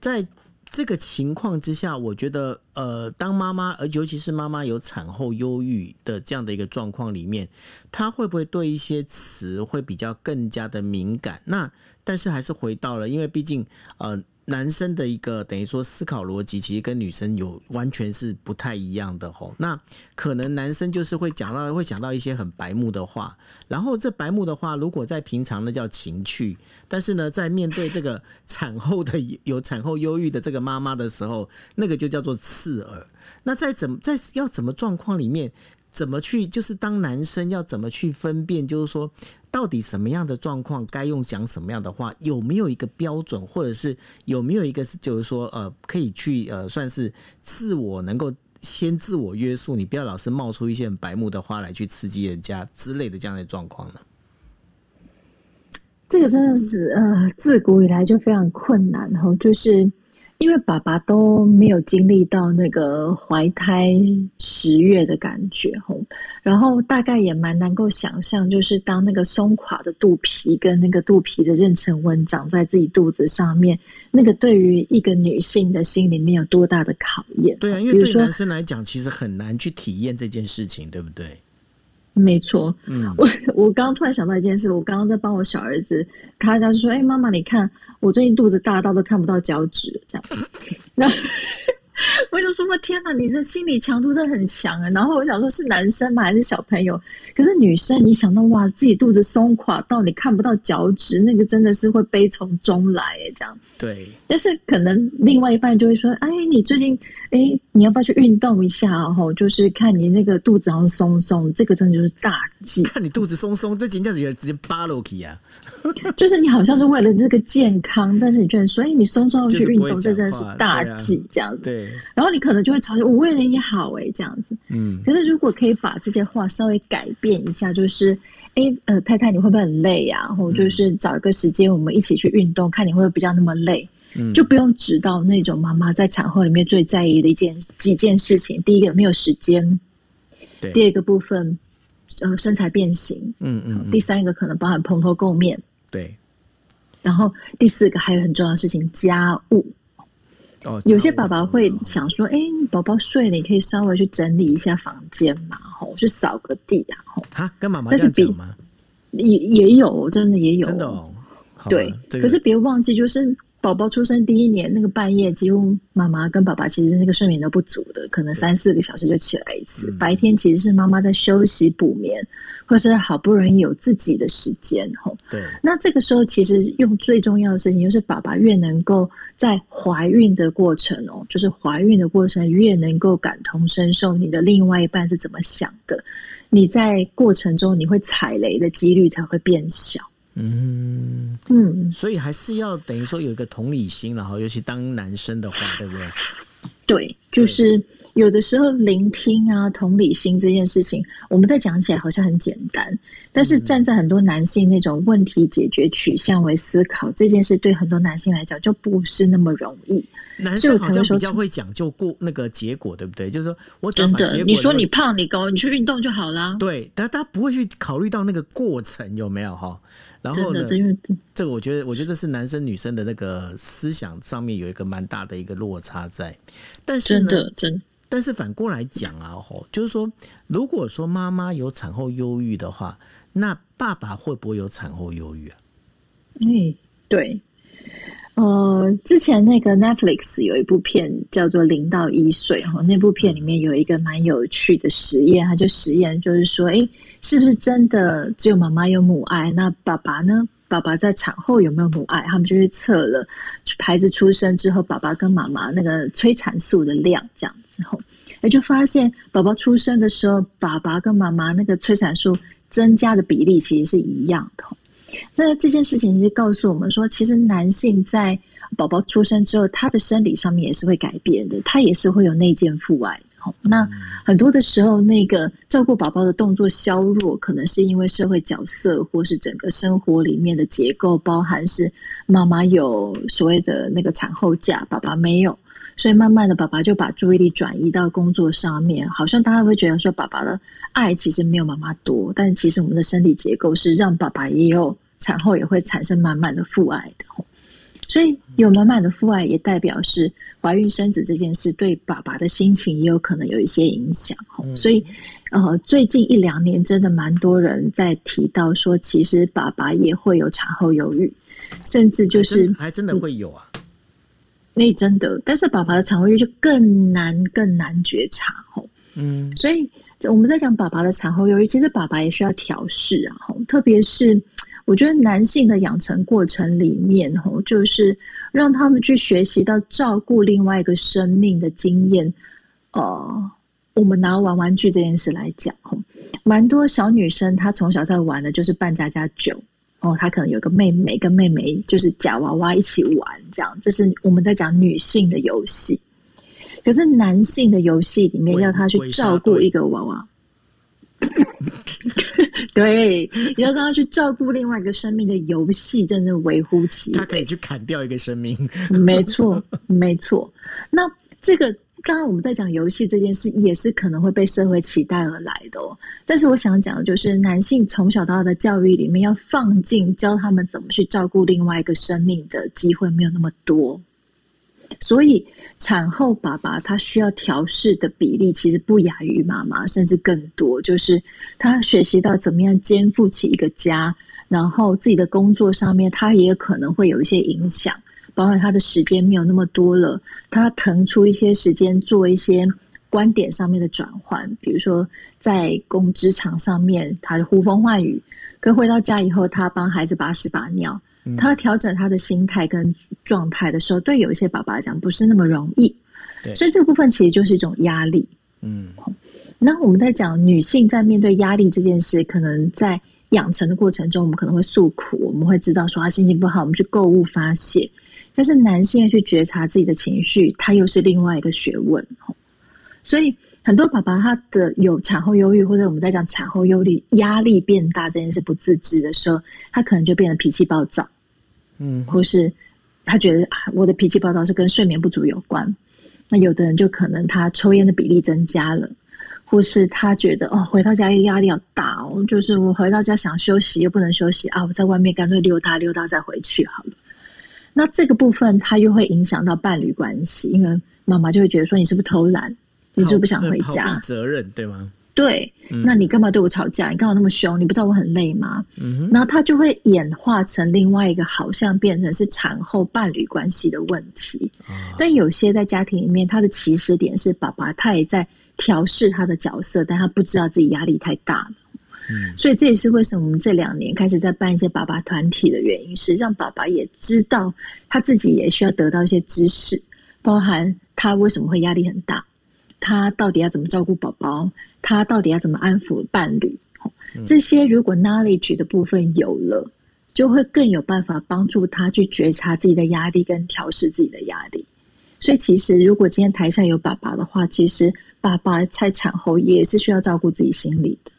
在这个情况之下，我觉得，呃，当妈妈，而尤其是妈妈有产后忧郁的这样的一个状况里面，她会不会对一些词会比较更加的敏感？那但是还是回到了，因为毕竟呃。男生的一个等于说思考逻辑，其实跟女生有完全是不太一样的吼。那可能男生就是会讲到会讲到一些很白目的话，然后这白目的话，如果在平常那叫情趣，但是呢在面对这个产后的有产后忧郁的这个妈妈的时候，那个就叫做刺耳。那在怎么在要怎么状况里面，怎么去就是当男生要怎么去分辨，就是说。到底什么样的状况该用讲什么样的话？有没有一个标准，或者是有没有一个是，就是说，呃，可以去呃，算是自我能够先自我约束，你不要老是冒出一些很白目的话来去刺激人家之类的这样的状况呢？这个真的是呃，自古以来就非常困难哈，就是。因为爸爸都没有经历到那个怀胎十月的感觉吼，然后大概也蛮能够想象，就是当那个松垮的肚皮跟那个肚皮的妊娠纹长在自己肚子上面，那个对于一个女性的心里面有多大的考验？对啊，因为对男生来讲，其实很难去体验这件事情，对不对？没错，嗯，我我刚刚突然想到一件事，我刚刚在帮我小儿子，他他就说，哎，妈妈，你看我最近肚子大到都看不到脚趾，这样，那。我就说：“我天哪，你这心理强度真的很强啊！”然后我想说，是男生吗？还是小朋友？可是女生，你想到哇，自己肚子松垮到你看不到脚趾，那个真的是会悲从中来哎，这样。对。但是可能另外一半就会说：“哎，你最近哎，你要不要去运动一下？哦，就是看你那个肚子好像松松，这个真的就是大忌。看你肚子松松，这紧接着直接扒楼梯啊！就是你好像是为了这个健康，但是你居然说，哎，你松松要去运动，这真的是大忌，这样子。对。然后你可能就会嘲笑我为了你好哎，这样子。嗯，可是如果可以把这些话稍微改变一下，就是哎呃，太太你会不会很累呀？然后就是找一个时间我们一起去运动，看你会不会比较那么累。嗯，就不用指到那种妈妈在产后里面最在意的一件几件事情。第一个没有时间，对。第二个部分呃身材变形，嗯嗯。第三个可能包含蓬头垢面，对。然后第四个还有很重要的事情，家务。有些爸爸会想说：“哎，宝宝睡了，你可以稍微去整理一下房间嘛，吼，去扫个地啊，吼。”哈，跟妈妈这样讲吗？也也有，真的也有，真的哦。对，可是别忘记，就是。宝宝出生第一年，那个半夜几乎妈妈跟爸爸其实那个睡眠都不足的，可能三四个小时就起来一次。白天其实是妈妈在休息补眠，或是好不容易有自己的时间吼。对，那这个时候其实用最重要的事情就是爸爸越能够在怀孕的过程哦，就是怀孕的过程越能够感同身受你的另外一半是怎么想的，你在过程中你会踩雷的几率才会变小。嗯嗯，所以还是要等于说有一个同理心，然后尤其当男生的话，对不对？对，就是有的时候聆听啊，同理心这件事情，我们在讲起来好像很简单，但是站在很多男性那种问题解决取向为思考，这件事对很多男性来讲就不是那么容易。男生好像比较会讲究过那个结果，对不对？就是说我真的，你说你胖你高，你去运动就好啦。对，但他不会去考虑到那个过程有没有哈。然后呢？这个我觉得，我觉得这是男生女生的那个思想上面有一个蛮大的一个落差在。但是呢，真但是反过来讲啊，吼，就是说，如果说妈妈有产后忧郁的话，那爸爸会不会有产后忧郁啊？哎，对。呃，之前那个 Netflix 有一部片叫做《零到一岁》哈，那部片里面有一个蛮有趣的实验，他就实验就是说，哎，是不是真的只有妈妈有母爱？那爸爸呢？爸爸在产后有没有母爱？他们就去测了孩子出生之后，爸爸跟妈妈那个催产素的量，这样子后，也就发现宝宝出生的时候，爸爸跟妈妈那个催产素增加的比例其实是一样的。那这件事情就告诉我们说，其实男性在宝宝出生之后，他的生理上面也是会改变的，他也是会有内建父爱。那很多的时候，那个照顾宝宝的动作削弱，可能是因为社会角色，或是整个生活里面的结构，包含是妈妈有所谓的那个产后假，爸爸没有，所以慢慢的，爸爸就把注意力转移到工作上面，好像大家会觉得说，爸爸的爱其实没有妈妈多，但其实我们的生理结构是让爸爸也有。产后也会产生满满的父爱的，所以有满满的父爱，也代表是怀孕生子这件事对爸爸的心情也有可能有一些影响。所以，呃，最近一两年真的蛮多人在提到说，其实爸爸也会有产后忧郁。甚至就是还真的会有啊。那真的，但是爸爸的肠胃就更难更难觉察吼。嗯，所以我们在讲爸爸的产后忧郁，其实爸爸也需要调试啊。吼，特别是我觉得男性的养成过程里面，吼，就是让他们去学习到照顾另外一个生命的经验。呃，我们拿玩玩具这件事来讲，吼，蛮多小女生她从小在玩的就是扮家家酒。哦，她可能有个妹妹，跟妹妹就是假娃娃一起玩，这样。这是我们在讲女性的游戏。可是男性的游戏里面，要他去照顾一个娃娃，对，要让他去照顾另外一个生命的游戏，真的微乎其微。他可以去砍掉一个生命，没错，没错。那这个。刚刚我们在讲游戏这件事，也是可能会被社会期待而来的哦。但是我想讲的就是，男性从小到大的教育里面，要放进教他们怎么去照顾另外一个生命的机会没有那么多。所以产后爸爸他需要调试的比例，其实不亚于妈妈，甚至更多。就是他学习到怎么样肩负起一个家，然后自己的工作上面，他也可能会有一些影响。包括他的时间没有那么多了，他腾出一些时间做一些观点上面的转换，比如说在工职场上面，他呼风唤雨；跟回到家以后，他帮孩子把屎把尿，他调整他的心态跟状态的时候，对有一些爸爸来讲不是那么容易。所以这个部分其实就是一种压力。嗯，那我们在讲女性在面对压力这件事，可能在养成的过程中，我们可能会诉苦，我们会知道说他心情不好，我们去购物发泄。但是男性要去觉察自己的情绪，他又是另外一个学问。所以很多爸爸他的有产后忧郁，或者我们在讲产后忧虑、压力变大这件事不自知的时候，他可能就变得脾气暴躁。嗯，或是他觉得啊，我的脾气暴躁是跟睡眠不足有关。那有的人就可能他抽烟的比例增加了，或是他觉得哦，回到家压力要大哦，就是我回到家想休息又不能休息啊，我在外面干脆溜达溜达再回去好了。那这个部分，他又会影响到伴侣关系，因为妈妈就会觉得说，你是不是偷懒？你是不是不想回家？责任对吗？对，那你干嘛对我吵架？你干嘛那么凶？你不知道我很累吗？嗯然后他就会演化成另外一个，好像变成是产后伴侣关系的问题。但有些在家庭里面，他的起始点是爸爸，他也在调试他的角色，但他不知道自己压力太大了。嗯，所以这也是为什么我们这两年开始在办一些爸爸团体的原因，是让爸爸也知道他自己也需要得到一些知识，包含他为什么会压力很大，他到底要怎么照顾宝宝，他到底要怎么安抚伴侣，这些如果 knowledge 的部分有了，就会更有办法帮助他去觉察自己的压力跟调试自己的压力。所以其实如果今天台下有爸爸的话，其实爸爸在产后也是需要照顾自己心理的。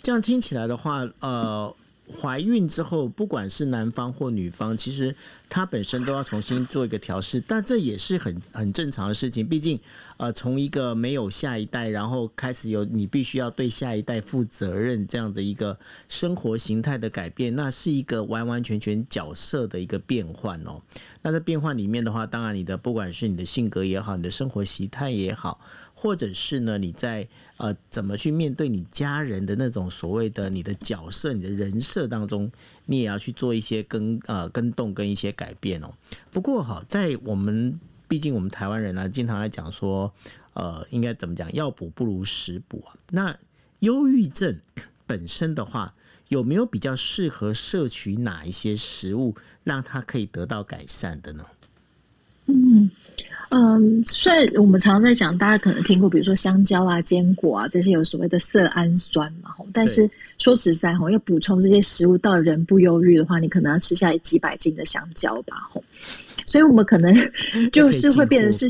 这样听起来的话，呃，怀孕之后，不管是男方或女方，其实他本身都要重新做一个调试，但这也是很很正常的事情。毕竟，呃，从一个没有下一代，然后开始有你必须要对下一代负责任这样的一个生活形态的改变，那是一个完完全全角色的一个变换哦。那在变换里面的话，当然你的不管是你的性格也好，你的生活习态也好。或者是呢？你在呃怎么去面对你家人的那种所谓的你的角色、你的人设当中，你也要去做一些跟呃跟动跟一些改变哦。不过哈，在我们毕竟我们台湾人呢，经常来讲说，呃，应该怎么讲？药补不如食补啊。那忧郁症 本身的话，有没有比较适合摄取哪一些食物，让它可以得到改善的呢？嗯。嗯，虽然我们常常在讲，大家可能听过，比如说香蕉啊、坚果啊这些有所谓的色氨酸嘛，但是说实在吼，要补充这些食物到人不忧郁的话，你可能要吃下几百斤的香蕉吧，吼。所以，我们可能 就是会变成是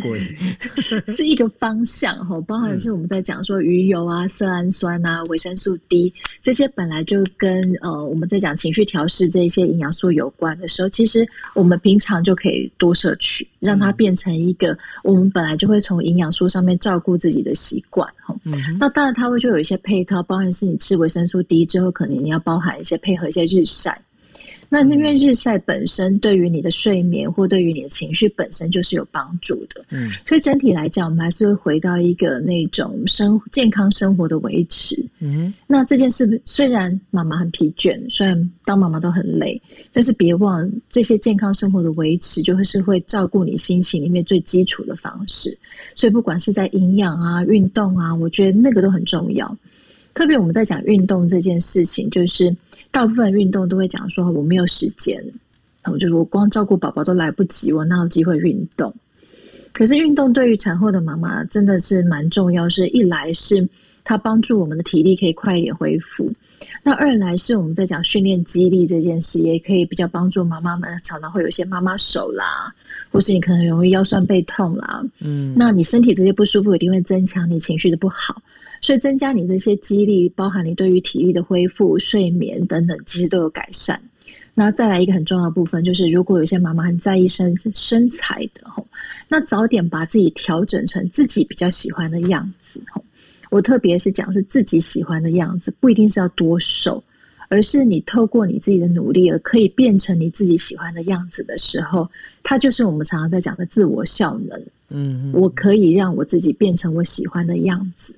是一个方向哈，包含是我们在讲说鱼油啊、色氨酸啊、维生素 D 这些本来就跟呃我们在讲情绪调试这些营养素有关的时候，其实我们平常就可以多摄取，让它变成一个我们本来就会从营养素上面照顾自己的习惯哈。那当然，它会就有一些配套，包含是你吃维生素 D 之后，可能你要包含一些配合一些日晒。那因为日晒本身对于你的睡眠或对于你的情绪本身就是有帮助的，嗯，所以整体来讲，我们还是会回到一个那种生健康生活的维持。嗯，那这件事虽然妈妈很疲倦，虽然当妈妈都很累，但是别忘这些健康生活的维持，就会是会照顾你心情里面最基础的方式。所以不管是在营养啊、运动啊，我觉得那个都很重要。特别我们在讲运动这件事情，就是大部分运动都会讲说我没有时间，我就是我光照顾宝宝都来不及，我哪有机会运动？可是运动对于产后的妈妈真的是蛮重要，是一来是它帮助我们的体力可以快一点恢复，那二来是我们在讲训练肌力这件事，也可以比较帮助妈妈们常常会有一些妈妈手啦，或是你可能容易腰酸背痛啦，嗯，那你身体这些不舒服一定会增强你情绪的不好。所以增加你这些肌力，包含你对于体力的恢复、睡眠等等，其实都有改善。那再来一个很重要的部分，就是如果有些妈妈很在意身身材的吼，那早点把自己调整成自己比较喜欢的样子吼。我特别是讲是自己喜欢的样子，不一定是要多瘦，而是你透过你自己的努力而可以变成你自己喜欢的样子的时候，它就是我们常常在讲的自我效能。嗯，我可以让我自己变成我喜欢的样子。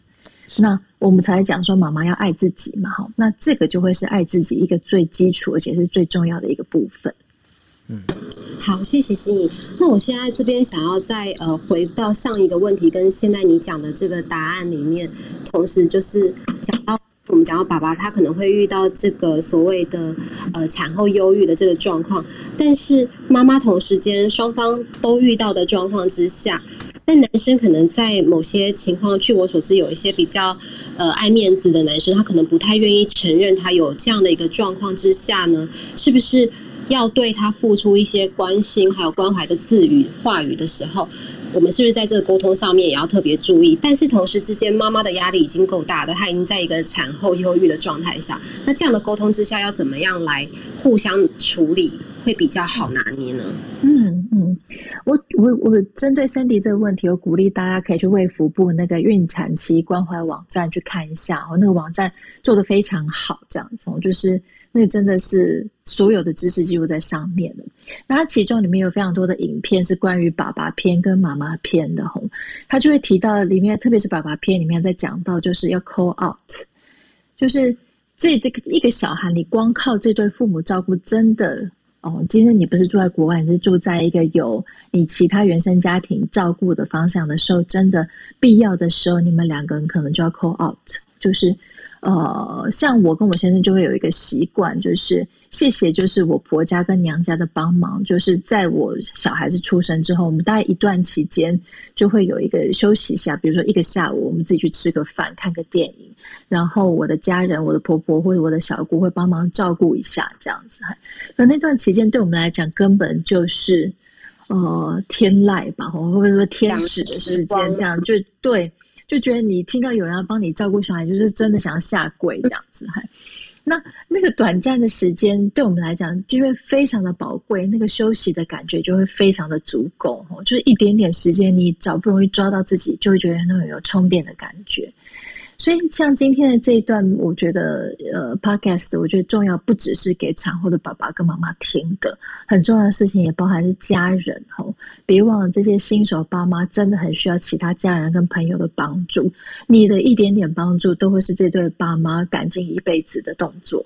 那我们才讲说妈妈要爱自己嘛，哈，那这个就会是爱自己一个最基础而且是最重要的一个部分。嗯，好，谢谢心怡。那我现在这边想要再呃回到上一个问题，跟现在你讲的这个答案里面，同时就是讲到我们讲到爸爸他可能会遇到这个所谓的呃产后忧郁的这个状况，但是妈妈同时间双方都遇到的状况之下。但男生可能在某些情况，据我所知，有一些比较呃爱面子的男生，他可能不太愿意承认他有这样的一个状况之下呢，是不是要对他付出一些关心还有关怀的字语话语的时候，我们是不是在这个沟通上面也要特别注意？但是同时之间，妈妈的压力已经够大的，她已经在一个产后忧郁的状态下，那这样的沟通之下，要怎么样来互相处理会比较好拿捏呢？嗯嗯，我我我针对 Cindy 这个问题，我鼓励大家可以去卫福部那个孕产期关怀网站去看一下哦，那个网站做的非常好，这样子，就是那个真的是所有的知识记录在上面的。那其中里面有非常多的影片是关于爸爸篇跟妈妈篇的，吼，他就会提到里面，特别是爸爸篇里面在讲到就是要 call out，就是这这个一个小孩，你光靠这对父母照顾，真的。哦，今天你不是住在国外，你是住在一个有你其他原生家庭照顾的方向的时候，真的必要的时候，你们两个人可能就要 call out，就是呃，像我跟我先生就会有一个习惯，就是谢谢，就是我婆家跟娘家的帮忙，就是在我小孩子出生之后，我们大概一段期间就会有一个休息一下，比如说一个下午，我们自己去吃个饭，看个电影。然后我的家人，我的婆婆或者我的小姑会帮忙照顾一下，这样子。可那段期间对我们来讲，根本就是呃天籁吧，或者说天使的时间，这样就对，就觉得你听到有人要帮你照顾小孩，就是真的想要下跪这样子。还那那个短暂的时间，对我们来讲就会非常的宝贵，那个休息的感觉就会非常的足够。就是一点点时间，你早不容易抓到自己，就会觉得那种有充电的感觉。所以，像今天的这一段，我觉得，呃，podcast，我觉得重要不只是给产后的爸爸跟妈妈听的，很重要的事情也包含是家人吼。别忘了，这些新手爸妈真的很需要其他家人跟朋友的帮助。你的一点点帮助，都会是这对爸妈感激一辈子的动作。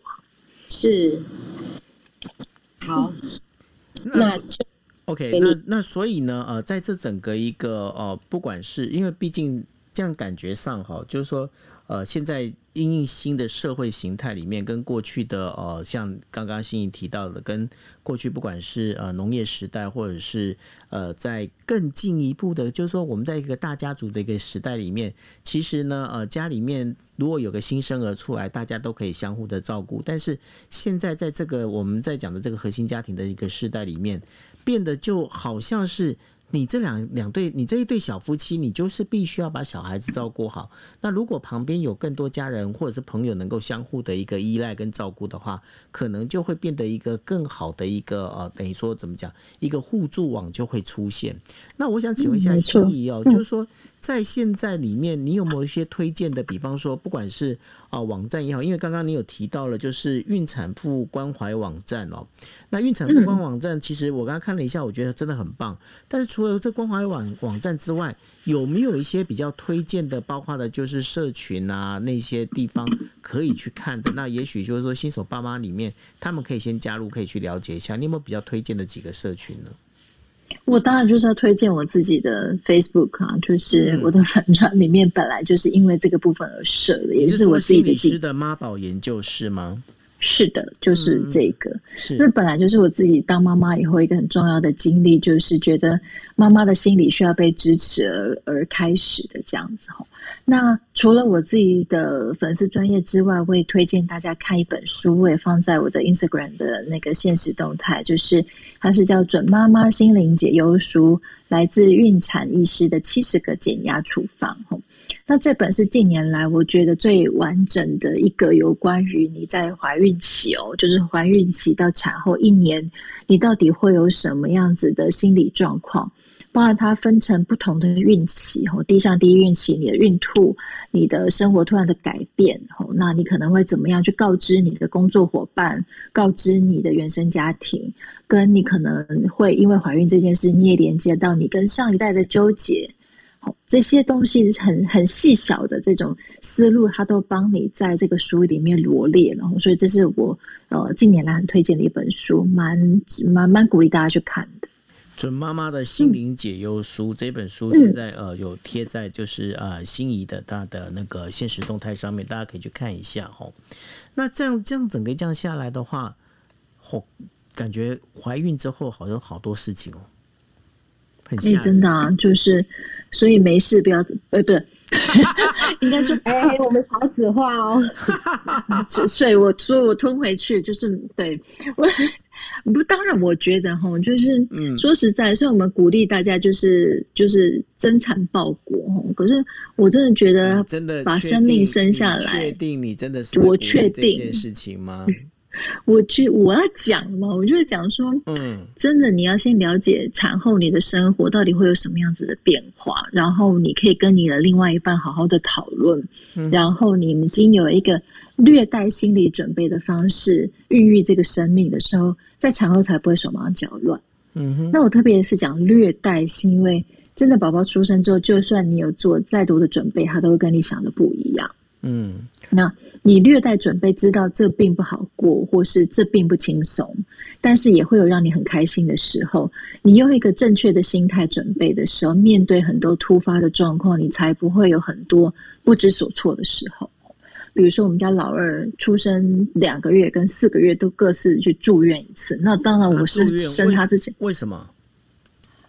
是，好，那 OK，那那所以呢，呃，在这整个一个呃，不管是因为毕竟。这样感觉上哈，就是说，呃，现在因应新的社会形态里面，跟过去的呃，像刚刚欣怡提到的，跟过去不管是呃农业时代，或者是呃在更进一步的，就是说我们在一个大家族的一个时代里面，其实呢，呃，家里面如果有个新生儿出来，大家都可以相互的照顾。但是现在在这个我们在讲的这个核心家庭的一个时代里面，变得就好像是。你这两两对，你这一对小夫妻，你就是必须要把小孩子照顾好。那如果旁边有更多家人或者是朋友能够相互的一个依赖跟照顾的话，可能就会变得一个更好的一个呃，等于说怎么讲，一个互助网就会出现。那我想请问一下心仪哦，就是说在现在里面，你有没有一些推荐的？比方说，不管是啊网站也好，因为刚刚你有提到了，就是孕产妇关怀网站哦。那孕产妇关怀网站，其实我刚刚看了一下，我觉得真的很棒。但是除了这关怀网网站之外，有没有一些比较推荐的，包括的就是社群啊那些地方可以去看的？那也许就是说新手爸妈里面，他们可以先加入，可以去了解一下。你有没有比较推荐的几个社群呢？我当然就是要推荐我自己的 Facebook 啊，就是我的粉专里面本来就是因为这个部分而设的，也是我自己的的妈宝研究室吗？是的，就是这个。是那本来就是我自己当妈妈以后一个很重要的经历，就是觉得妈妈的心理需要被支持而而开始的这样子哈。那除了我自己的粉丝专业之外，我也推荐大家看一本书，我也放在我的 Instagram 的那个现实动态，就是它是叫《准妈妈心灵解忧书》，来自孕产医师的七十个减压处方哈。那这本是近年来我觉得最完整的一个有关于你在怀孕期哦，就是怀孕期到产后一年，你到底会有什么样子的心理状况？包括它分成不同的孕期哦，第一项第一孕期，你的孕吐，你的生活突然的改变哦，那你可能会怎么样去告知你的工作伙伴，告知你的原生家庭，跟你可能会因为怀孕这件事，你也连接到你跟上一代的纠结。这些东西很很细小的这种思路，他都帮你在这个书里面罗列了，所以这是我呃近年来很推荐的一本书，蛮蛮蛮鼓励大家去看的。准妈妈的心灵解忧书这本书现在呃有贴在就是呃心仪的他的那个现实动态上面，大家可以去看一下哈。那这样这样整个这样下来的话，哦，感觉怀孕之后好像好多事情哦，很吓真的啊，就是。所以没事，不要，呃，不是，应该说，哎，我们草子化哦。所以我说我吞回去，就是对 我不，当然我觉得哈，就是说实在，是我们鼓励大家，就是就是增产报国哈。可是我真的觉得，真的把生命生下来，确定你真的是我确定这件事情吗？我去，我要讲嘛，我就是讲说，嗯，真的，你要先了解产后你的生活到底会有什么样子的变化，然后你可以跟你的另外一半好好的讨论，然后你们经有一个略带心理准备的方式孕育这个生命的时候，在产后才不会手忙脚乱。嗯哼，那我特别是讲略带，是因为真的宝宝出生之后，就算你有做再多的准备，他都会跟你想的不一样。嗯，那你略带准备，知道这并不好过，或是这并不轻松，但是也会有让你很开心的时候。你用一个正确的心态准备的时候，面对很多突发的状况，你才不会有很多不知所措的时候。比如说，我们家老二出生两个月跟四个月都各自去住院一次，那当然我是生他之前，为什么？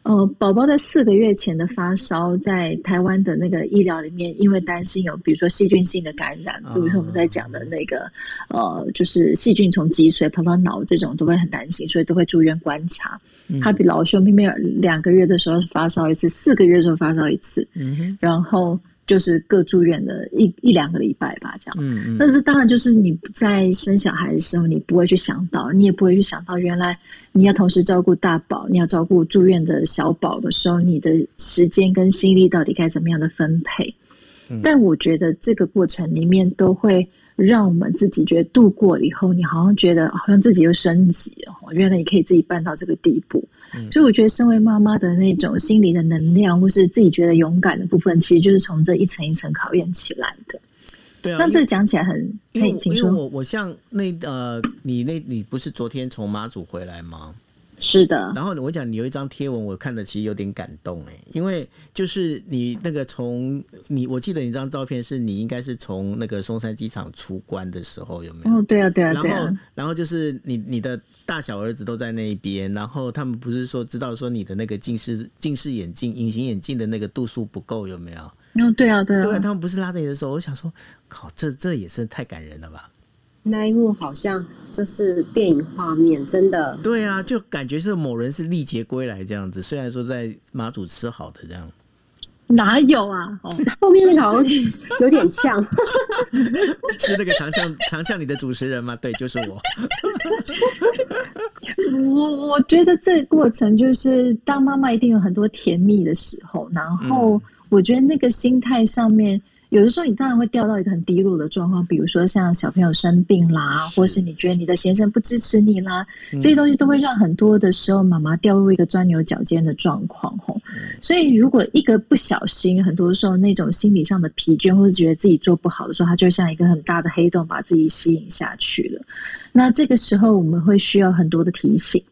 呃，宝宝在四个月前的发烧，在台湾的那个医疗里面，因为担心有比如说细菌性的感染，比如说我们在讲的那个呃，就是细菌从脊髓跑到脑这种，都会很担心，所以都会住院观察。他比老兄妹妹两个月的时候发烧一次，四个月的时候发烧一次，然后。就是各住院的一一两个礼拜吧，这样。嗯嗯。但是当然，就是你在生小孩的时候，你不会去想到，你也不会去想到，原来你要同时照顾大宝，你要照顾住院的小宝的时候，你的时间跟心力到底该怎么样的分配？但我觉得这个过程里面都会让我们自己觉得度过了以后，你好像觉得好像自己又升级了，原来你可以自己办到这个地步。所以我觉得，身为妈妈的那种心理的能量，或是自己觉得勇敢的部分，其实就是从这一层一层考验起来的。对啊，那这讲起来很，因为因为我我像那呃，你那你不是昨天从妈祖回来吗？是的，然后我讲你有一张贴文，我看的其实有点感动哎，因为就是你那个从你，我记得你张照片是你应该是从那个松山机场出关的时候有没有？哦，对啊，对啊，然后然后就是你你的大小儿子都在那一边，然后他们不是说知道说你的那个近视近视眼镜隐形眼镜的那个度数不够有没有？哦，对啊，对啊，对，他们不是拉着你的手，我想说，靠，这这也是太感人了吧。那一幕好像就是电影画面，真的。对啊，就感觉是某人是历劫归来这样子，虽然说在马祖吃好的这样。哪有啊？哦，后面那个好像 有点像，是那个长枪长枪里的主持人吗？对，就是我。我我觉得这个过程就是当妈妈一定有很多甜蜜的时候，然后我觉得那个心态上面。有的时候，你当然会掉到一个很低落的状况，比如说像小朋友生病啦，或是你觉得你的先生不支持你啦，这些东西都会让很多的时候妈妈掉入一个钻牛角尖的状况。吼，所以如果一个不小心，很多时候那种心理上的疲倦，或者觉得自己做不好的时候，它就像一个很大的黑洞，把自己吸引下去了。那这个时候，我们会需要很多的提醒。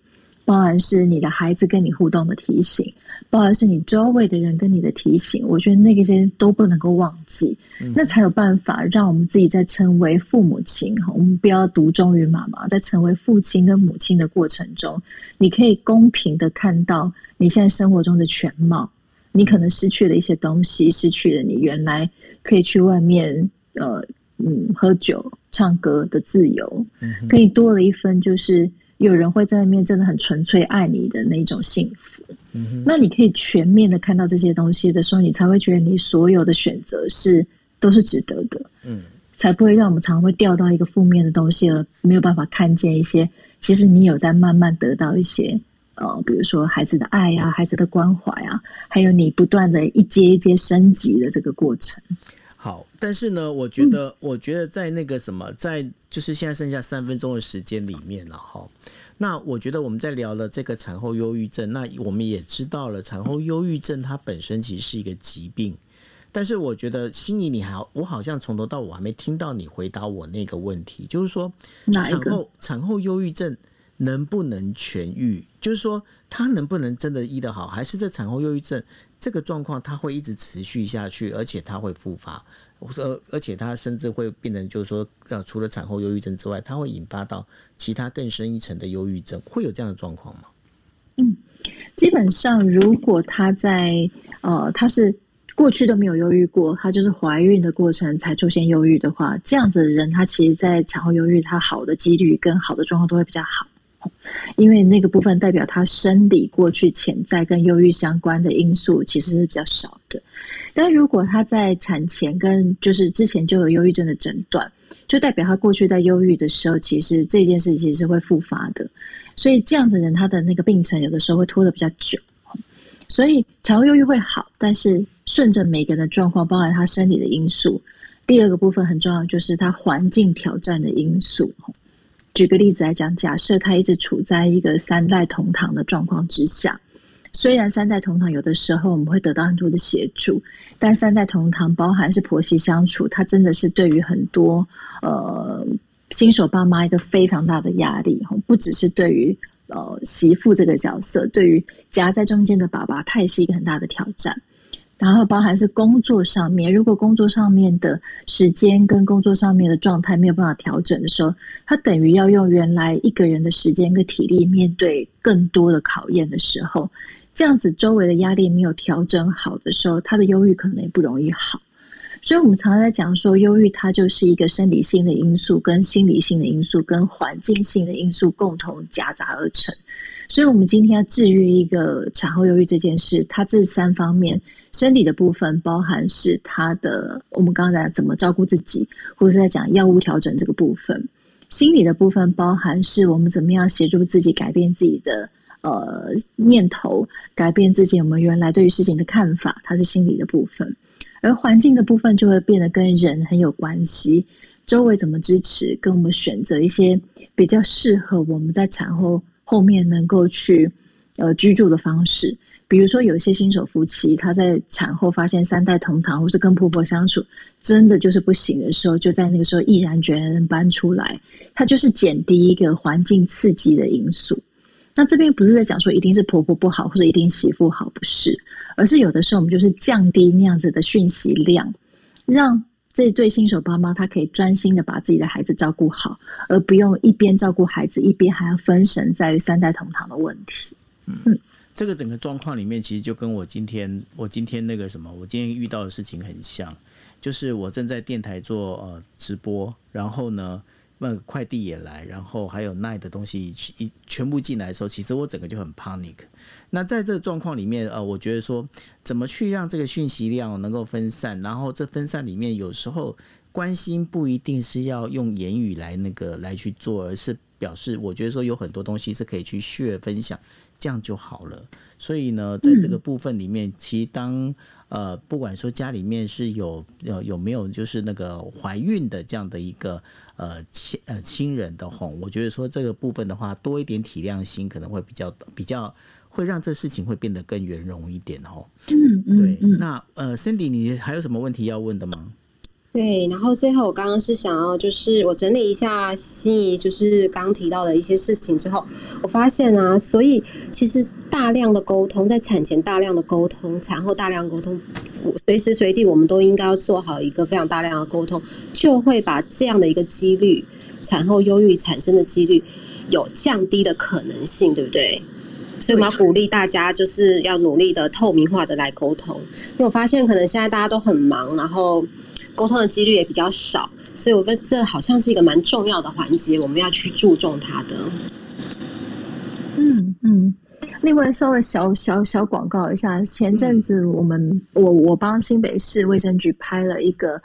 包含是你的孩子跟你互动的提醒，包含是你周围的人跟你的提醒，我觉得那个些都不能够忘记，那才有办法让我们自己在成为父母亲哈，我们不要独忠于妈妈，在成为父亲跟母亲的过程中，你可以公平的看到你现在生活中的全貌，你可能失去了一些东西，失去了你原来可以去外面呃嗯喝酒唱歌的自由，可以多了一分就是。有人会在那边真的很纯粹爱你的那种幸福，那你可以全面的看到这些东西的时候，你才会觉得你所有的选择是都是值得的，嗯，才不会让我们常常会掉到一个负面的东西，而没有办法看见一些其实你有在慢慢得到一些，呃，比如说孩子的爱啊，孩子的关怀啊，还有你不断的一阶一阶升级的这个过程。好，但是呢，我觉得，我觉得在那个什么，在就是现在剩下三分钟的时间里面了哈。那我觉得我们在聊了这个产后忧郁症，那我们也知道了产后忧郁症它本身其实是一个疾病。但是我觉得心仪，你还我好像从头到尾还没听到你回答我那个问题，就是说产后产后忧郁症能不能痊愈？就是说它能不能真的医得好，还是这产后忧郁症？这个状况它会一直持续下去，而且它会复发，而且它甚至会变成，就是说，呃，除了产后忧郁症之外，它会引发到其他更深一层的忧郁症，会有这样的状况吗？嗯，基本上，如果他在呃，他是过去都没有忧郁过，他就是怀孕的过程才出现忧郁的话，这样子的人，他其实，在产后忧郁，他好的几率跟好的状况都会比较好。因为那个部分代表他生理过去潜在跟忧郁相关的因素其实是比较少的，但如果他在产前跟就是之前就有忧郁症的诊断，就代表他过去在忧郁的时候，其实这件事情是会复发的，所以这样的人他的那个病程有的时候会拖得比较久，所以产后忧郁会好，但是顺着每个人的状况，包含他生理的因素，第二个部分很重要就是他环境挑战的因素。举个例子来讲，假设他一直处在一个三代同堂的状况之下，虽然三代同堂有的时候我们会得到很多的协助，但三代同堂包含是婆媳相处，它真的是对于很多呃新手爸妈一个非常大的压力。不只是对于呃媳妇这个角色，对于夹在中间的爸爸，他也是一个很大的挑战。然后包含是工作上面，如果工作上面的时间跟工作上面的状态没有办法调整的时候，他等于要用原来一个人的时间跟体力面对更多的考验的时候，这样子周围的压力没有调整好的时候，他的忧郁可能也不容易好。所以我们常常在讲说，忧郁它就是一个生理性的因素、跟心理性的因素、跟环境性的因素共同夹杂而成。所以，我们今天要治愈一个产后忧郁这件事，它这三方面，生理的部分包含是他的，我们刚才怎么照顾自己，或者是在讲药物调整这个部分；心理的部分包含是我们怎么样协助自己改变自己的呃念头，改变自己我们原来对于事情的看法，它是心理的部分；而环境的部分就会变得跟人很有关系，周围怎么支持，跟我们选择一些比较适合我们在产后。后面能够去呃居住的方式，比如说有些新手夫妻，他在产后发现三代同堂，或是跟婆婆相处真的就是不行的时候，就在那个时候毅然决然搬出来，他就是减低一个环境刺激的因素。那这边不是在讲说一定是婆婆不好，或者一定媳妇好，不是，而是有的时候我们就是降低那样子的讯息量，让。这对新手爸妈，他可以专心的把自己的孩子照顾好，而不用一边照顾孩子，一边还要分神在于三代同堂的问题。嗯，这个整个状况里面，其实就跟我今天我今天那个什么，我今天遇到的事情很像，就是我正在电台做呃直播，然后呢，那快递也来，然后还有奈的东西一全部进来的时候，其实我整个就很 panic。那在这个状况里面，呃，我觉得说怎么去让这个讯息量能够分散，然后这分散里面有时候关心不一定是要用言语来那个来去做，而是表示我觉得说有很多东西是可以去 share 分享，这样就好了。所以呢，在这个部分里面，其实当呃，不管说家里面是有有有没有就是那个怀孕的这样的一个呃亲呃亲人的吼，我觉得说这个部分的话，多一点体谅心可能会比较比较会让这事情会变得更圆融一点吼。嗯嗯，对，那呃，Cindy，你还有什么问题要问的吗？对，然后最后我刚刚是想要，就是我整理一下心仪，就是刚提到的一些事情之后，我发现啊，所以其实大量的沟通，在产前大量的沟通，产后大量沟通，随时随地我们都应该要做好一个非常大量的沟通，就会把这样的一个几率，产后忧郁产生的几率有降低的可能性，对不对？所以我们要鼓励大家，就是要努力的透明化的来沟通，因为我发现可能现在大家都很忙，然后。沟通的几率也比较少，所以我觉得这好像是一个蛮重要的环节，我们要去注重它的。嗯嗯，另外稍微小小小广告一下，前阵子我们我我帮新北市卫生局拍了一个。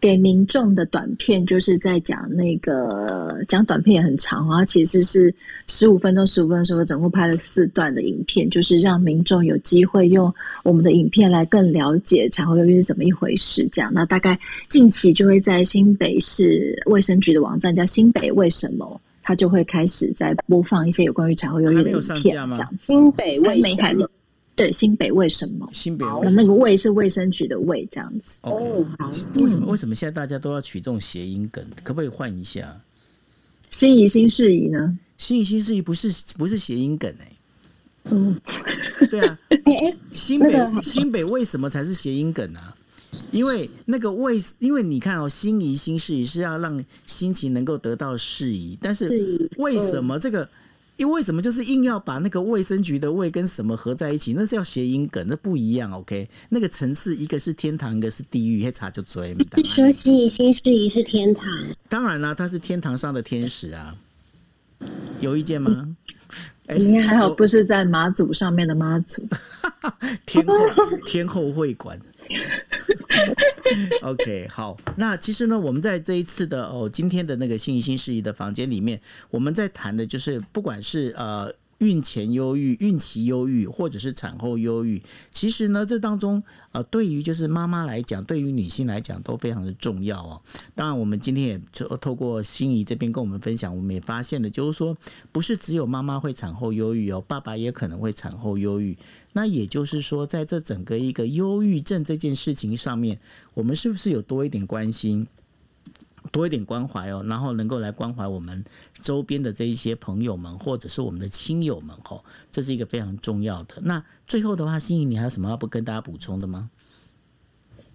给民众的短片，就是在讲那个讲短片也很长然后，其实是十五分钟，十五分钟，总共拍了四段的影片，就是让民众有机会用我们的影片来更了解产后忧郁是怎么一回事。这样，那大概近期就会在新北市卫生局的网站叫新北为什么，它就会开始在播放一些有关于产后忧郁的影片。这样，新北为什么？对新北为什么？新北那个卫是卫生局的卫，这样子。哦，为什么为什么现在大家都要取这种谐音梗？可不可以换一下？心仪新事宜呢？心仪新事宜不是不是谐音梗哎。嗯，对啊。新北新北为什么才是谐音梗啊？因为那个为，因为你看哦，心仪新事宜是要让心情能够得到适宜，但是为什么这个？因为为什么就是硬要把那个卫生局的卫跟什么合在一起？那是要谐音梗，那不一样。OK，那个层次一个是天堂，一个是地狱，一查就追。说心仪新事宜是天堂，当然啦，他是天堂上的天使啊。有意见吗？今天还好不是在马祖上面的妈祖，天后天后会馆。OK，好，那其实呢，我们在这一次的哦，今天的那个新一新事宜的房间里面，我们在谈的就是，不管是呃。孕前忧郁、孕期忧郁，或者是产后忧郁，其实呢，这当中呃，对于就是妈妈来讲，对于女性来讲都非常的重要哦。当然，我们今天也就透过心仪这边跟我们分享，我们也发现了，就是说，不是只有妈妈会产后忧郁哦，爸爸也可能会产后忧郁。那也就是说，在这整个一个忧郁症这件事情上面，我们是不是有多一点关心？多一点关怀哦，然后能够来关怀我们周边的这一些朋友们，或者是我们的亲友们哦，这是一个非常重要的。那最后的话，心怡，你还有什么要不跟大家补充的吗？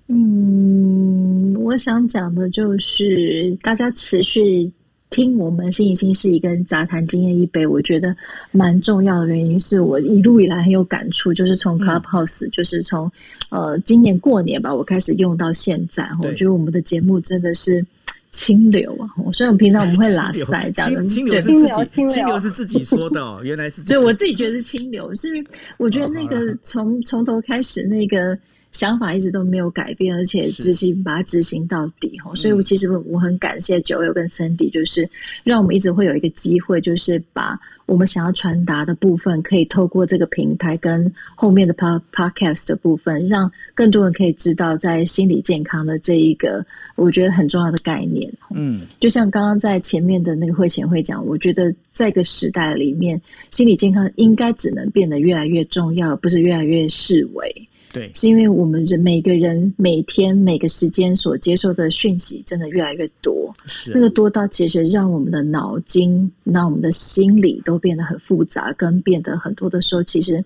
嗯，我想讲的就是大家持续听我们心怡新事一跟杂谈经验一杯，我觉得蛮重要的原因是我一路以来很有感触，就是从 Clubhouse，就是从呃今年过年吧，我开始用到现在，我觉得我们的节目真的是。清流啊！所以，我们平常我们会拉塞这样的。清流是自己，清流是自己说的哦。原来是，对我自己觉得是清流，是因为我觉得那个从从头开始那个。想法一直都没有改变，而且执行把它执行到底哈，所以我其实我很感谢九友跟 Cindy，就是让我们一直会有一个机会，就是把我们想要传达的部分，可以透过这个平台跟后面的 Pod Podcast 的部分，让更多人可以知道在心理健康的这一个我觉得很重要的概念。嗯，就像刚刚在前面的那个会前会讲，我觉得在一个时代里面，心理健康应该只能变得越来越重要，不是越来越视为。对，是因为我们人每个人每天每个时间所接受的讯息真的越来越多，是那个多到其实让我们的脑筋、让我们的心理都变得很复杂，跟变得很多的时候，其实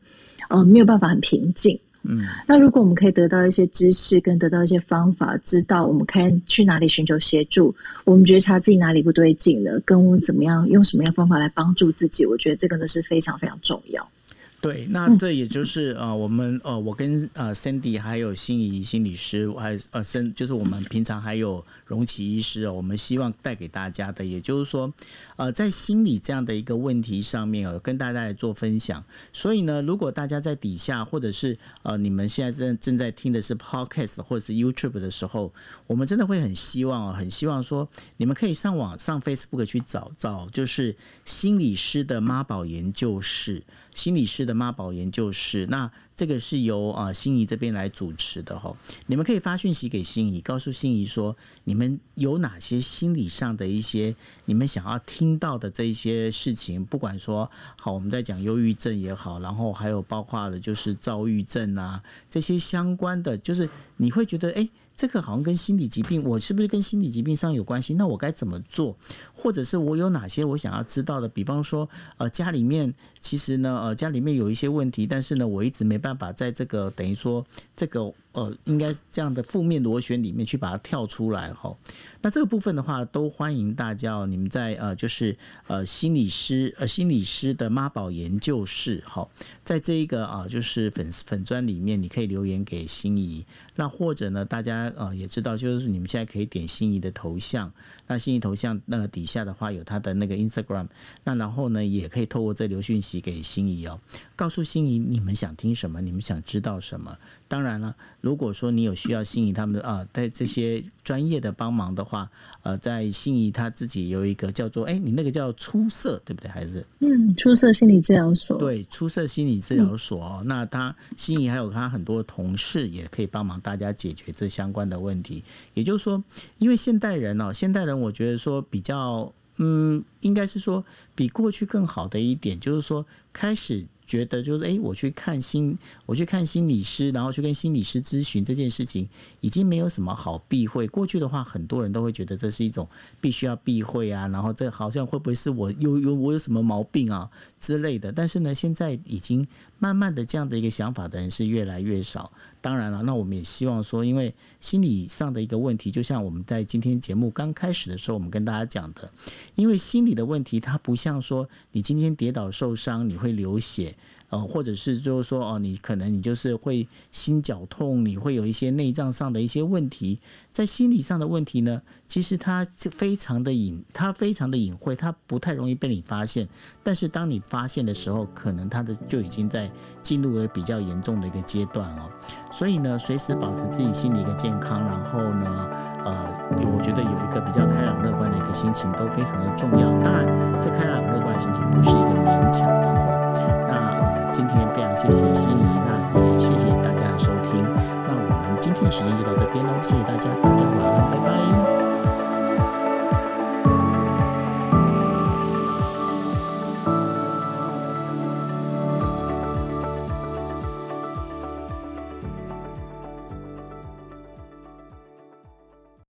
呃没有办法很平静。嗯，那如果我们可以得到一些知识，跟得到一些方法，知道我们可以去哪里寻求协助，我们觉察自己哪里不对劲了，跟我们怎么样用什么样方法来帮助自己，我觉得这个呢是非常非常重要。对，那这也就是呃，我们呃，我跟呃 Cindy 还有心仪心理师，还呃，甚就是我们平常还有荣奇医师哦，我们希望带给大家的，也就是说，呃，在心理这样的一个问题上面哦，跟大家来做分享。所以呢，如果大家在底下或者是呃，你们现在正正在听的是 Podcast 或者是 YouTube 的时候，我们真的会很希望哦，很希望说你们可以上网上 Facebook 去找找，就是心理师的妈宝研究室。心理师的妈宝研究室，那这个是由啊心仪这边来主持的哈。你们可以发讯息给心仪，告诉心仪说你们有哪些心理上的一些你们想要听到的这一些事情，不管说好我们在讲忧郁症也好，然后还有包括的就是躁郁症啊这些相关的，就是你会觉得哎。这个好像跟心理疾病，我是不是跟心理疾病上有关系？那我该怎么做？或者是我有哪些我想要知道的？比方说，呃，家里面其实呢，呃，家里面有一些问题，但是呢，我一直没办法在这个等于说这个。呃，应该这样的负面螺旋里面去把它跳出来哈。那这个部分的话，都欢迎大家哦。你们在呃，就是呃，心理师呃，心理师的妈宝研究室哈，在这一个啊，就是粉粉砖里面，你可以留言给心仪。那或者呢，大家呃也知道，就是你们现在可以点心仪的头像。那心仪头像那个底下的话，有他的那个 Instagram。那然后呢，也可以透过这留讯息给心仪哦，告诉心仪你们想听什么，你们想知道什么。当然了。如果说你有需要心仪他们的啊，在这些专业的帮忙的话，呃，在心仪他自己有一个叫做哎，你那个叫出色对不对？还是嗯，出色心理治疗所对，出色心理治疗所哦。那他心仪还有他很多同事也可以帮忙大家解决这相关的问题。也就是说，因为现代人哦，现代人我觉得说比较嗯，应该是说比过去更好的一点，就是说开始。觉得就是哎，我去看心，我去看心理师，然后去跟心理师咨询这件事情，已经没有什么好避讳。过去的话，很多人都会觉得这是一种必须要避讳啊，然后这好像会不会是我有有我有什么毛病啊之类的。但是呢，现在已经慢慢的这样的一个想法的人是越来越少。当然了，那我们也希望说，因为心理上的一个问题，就像我们在今天节目刚开始的时候，我们跟大家讲的，因为心理的问题，它不像说你今天跌倒受伤，你会流血。呃，或者是就是说，哦，你可能你就是会心绞痛，你会有一些内脏上的一些问题，在心理上的问题呢，其实它非常的隐，它非常的隐晦，它不太容易被你发现。但是当你发现的时候，可能它的就已经在进入了比较严重的一个阶段哦。所以呢，随时保持自己心理一个健康，然后呢，呃，我觉得有一个比较开朗乐观的一个心情都非常的重要。当然，这开朗乐观心情不是一个勉强的。今天非常谢谢心仪那也谢谢大家收听。那我们今天的时间就到这边喽谢谢大家大家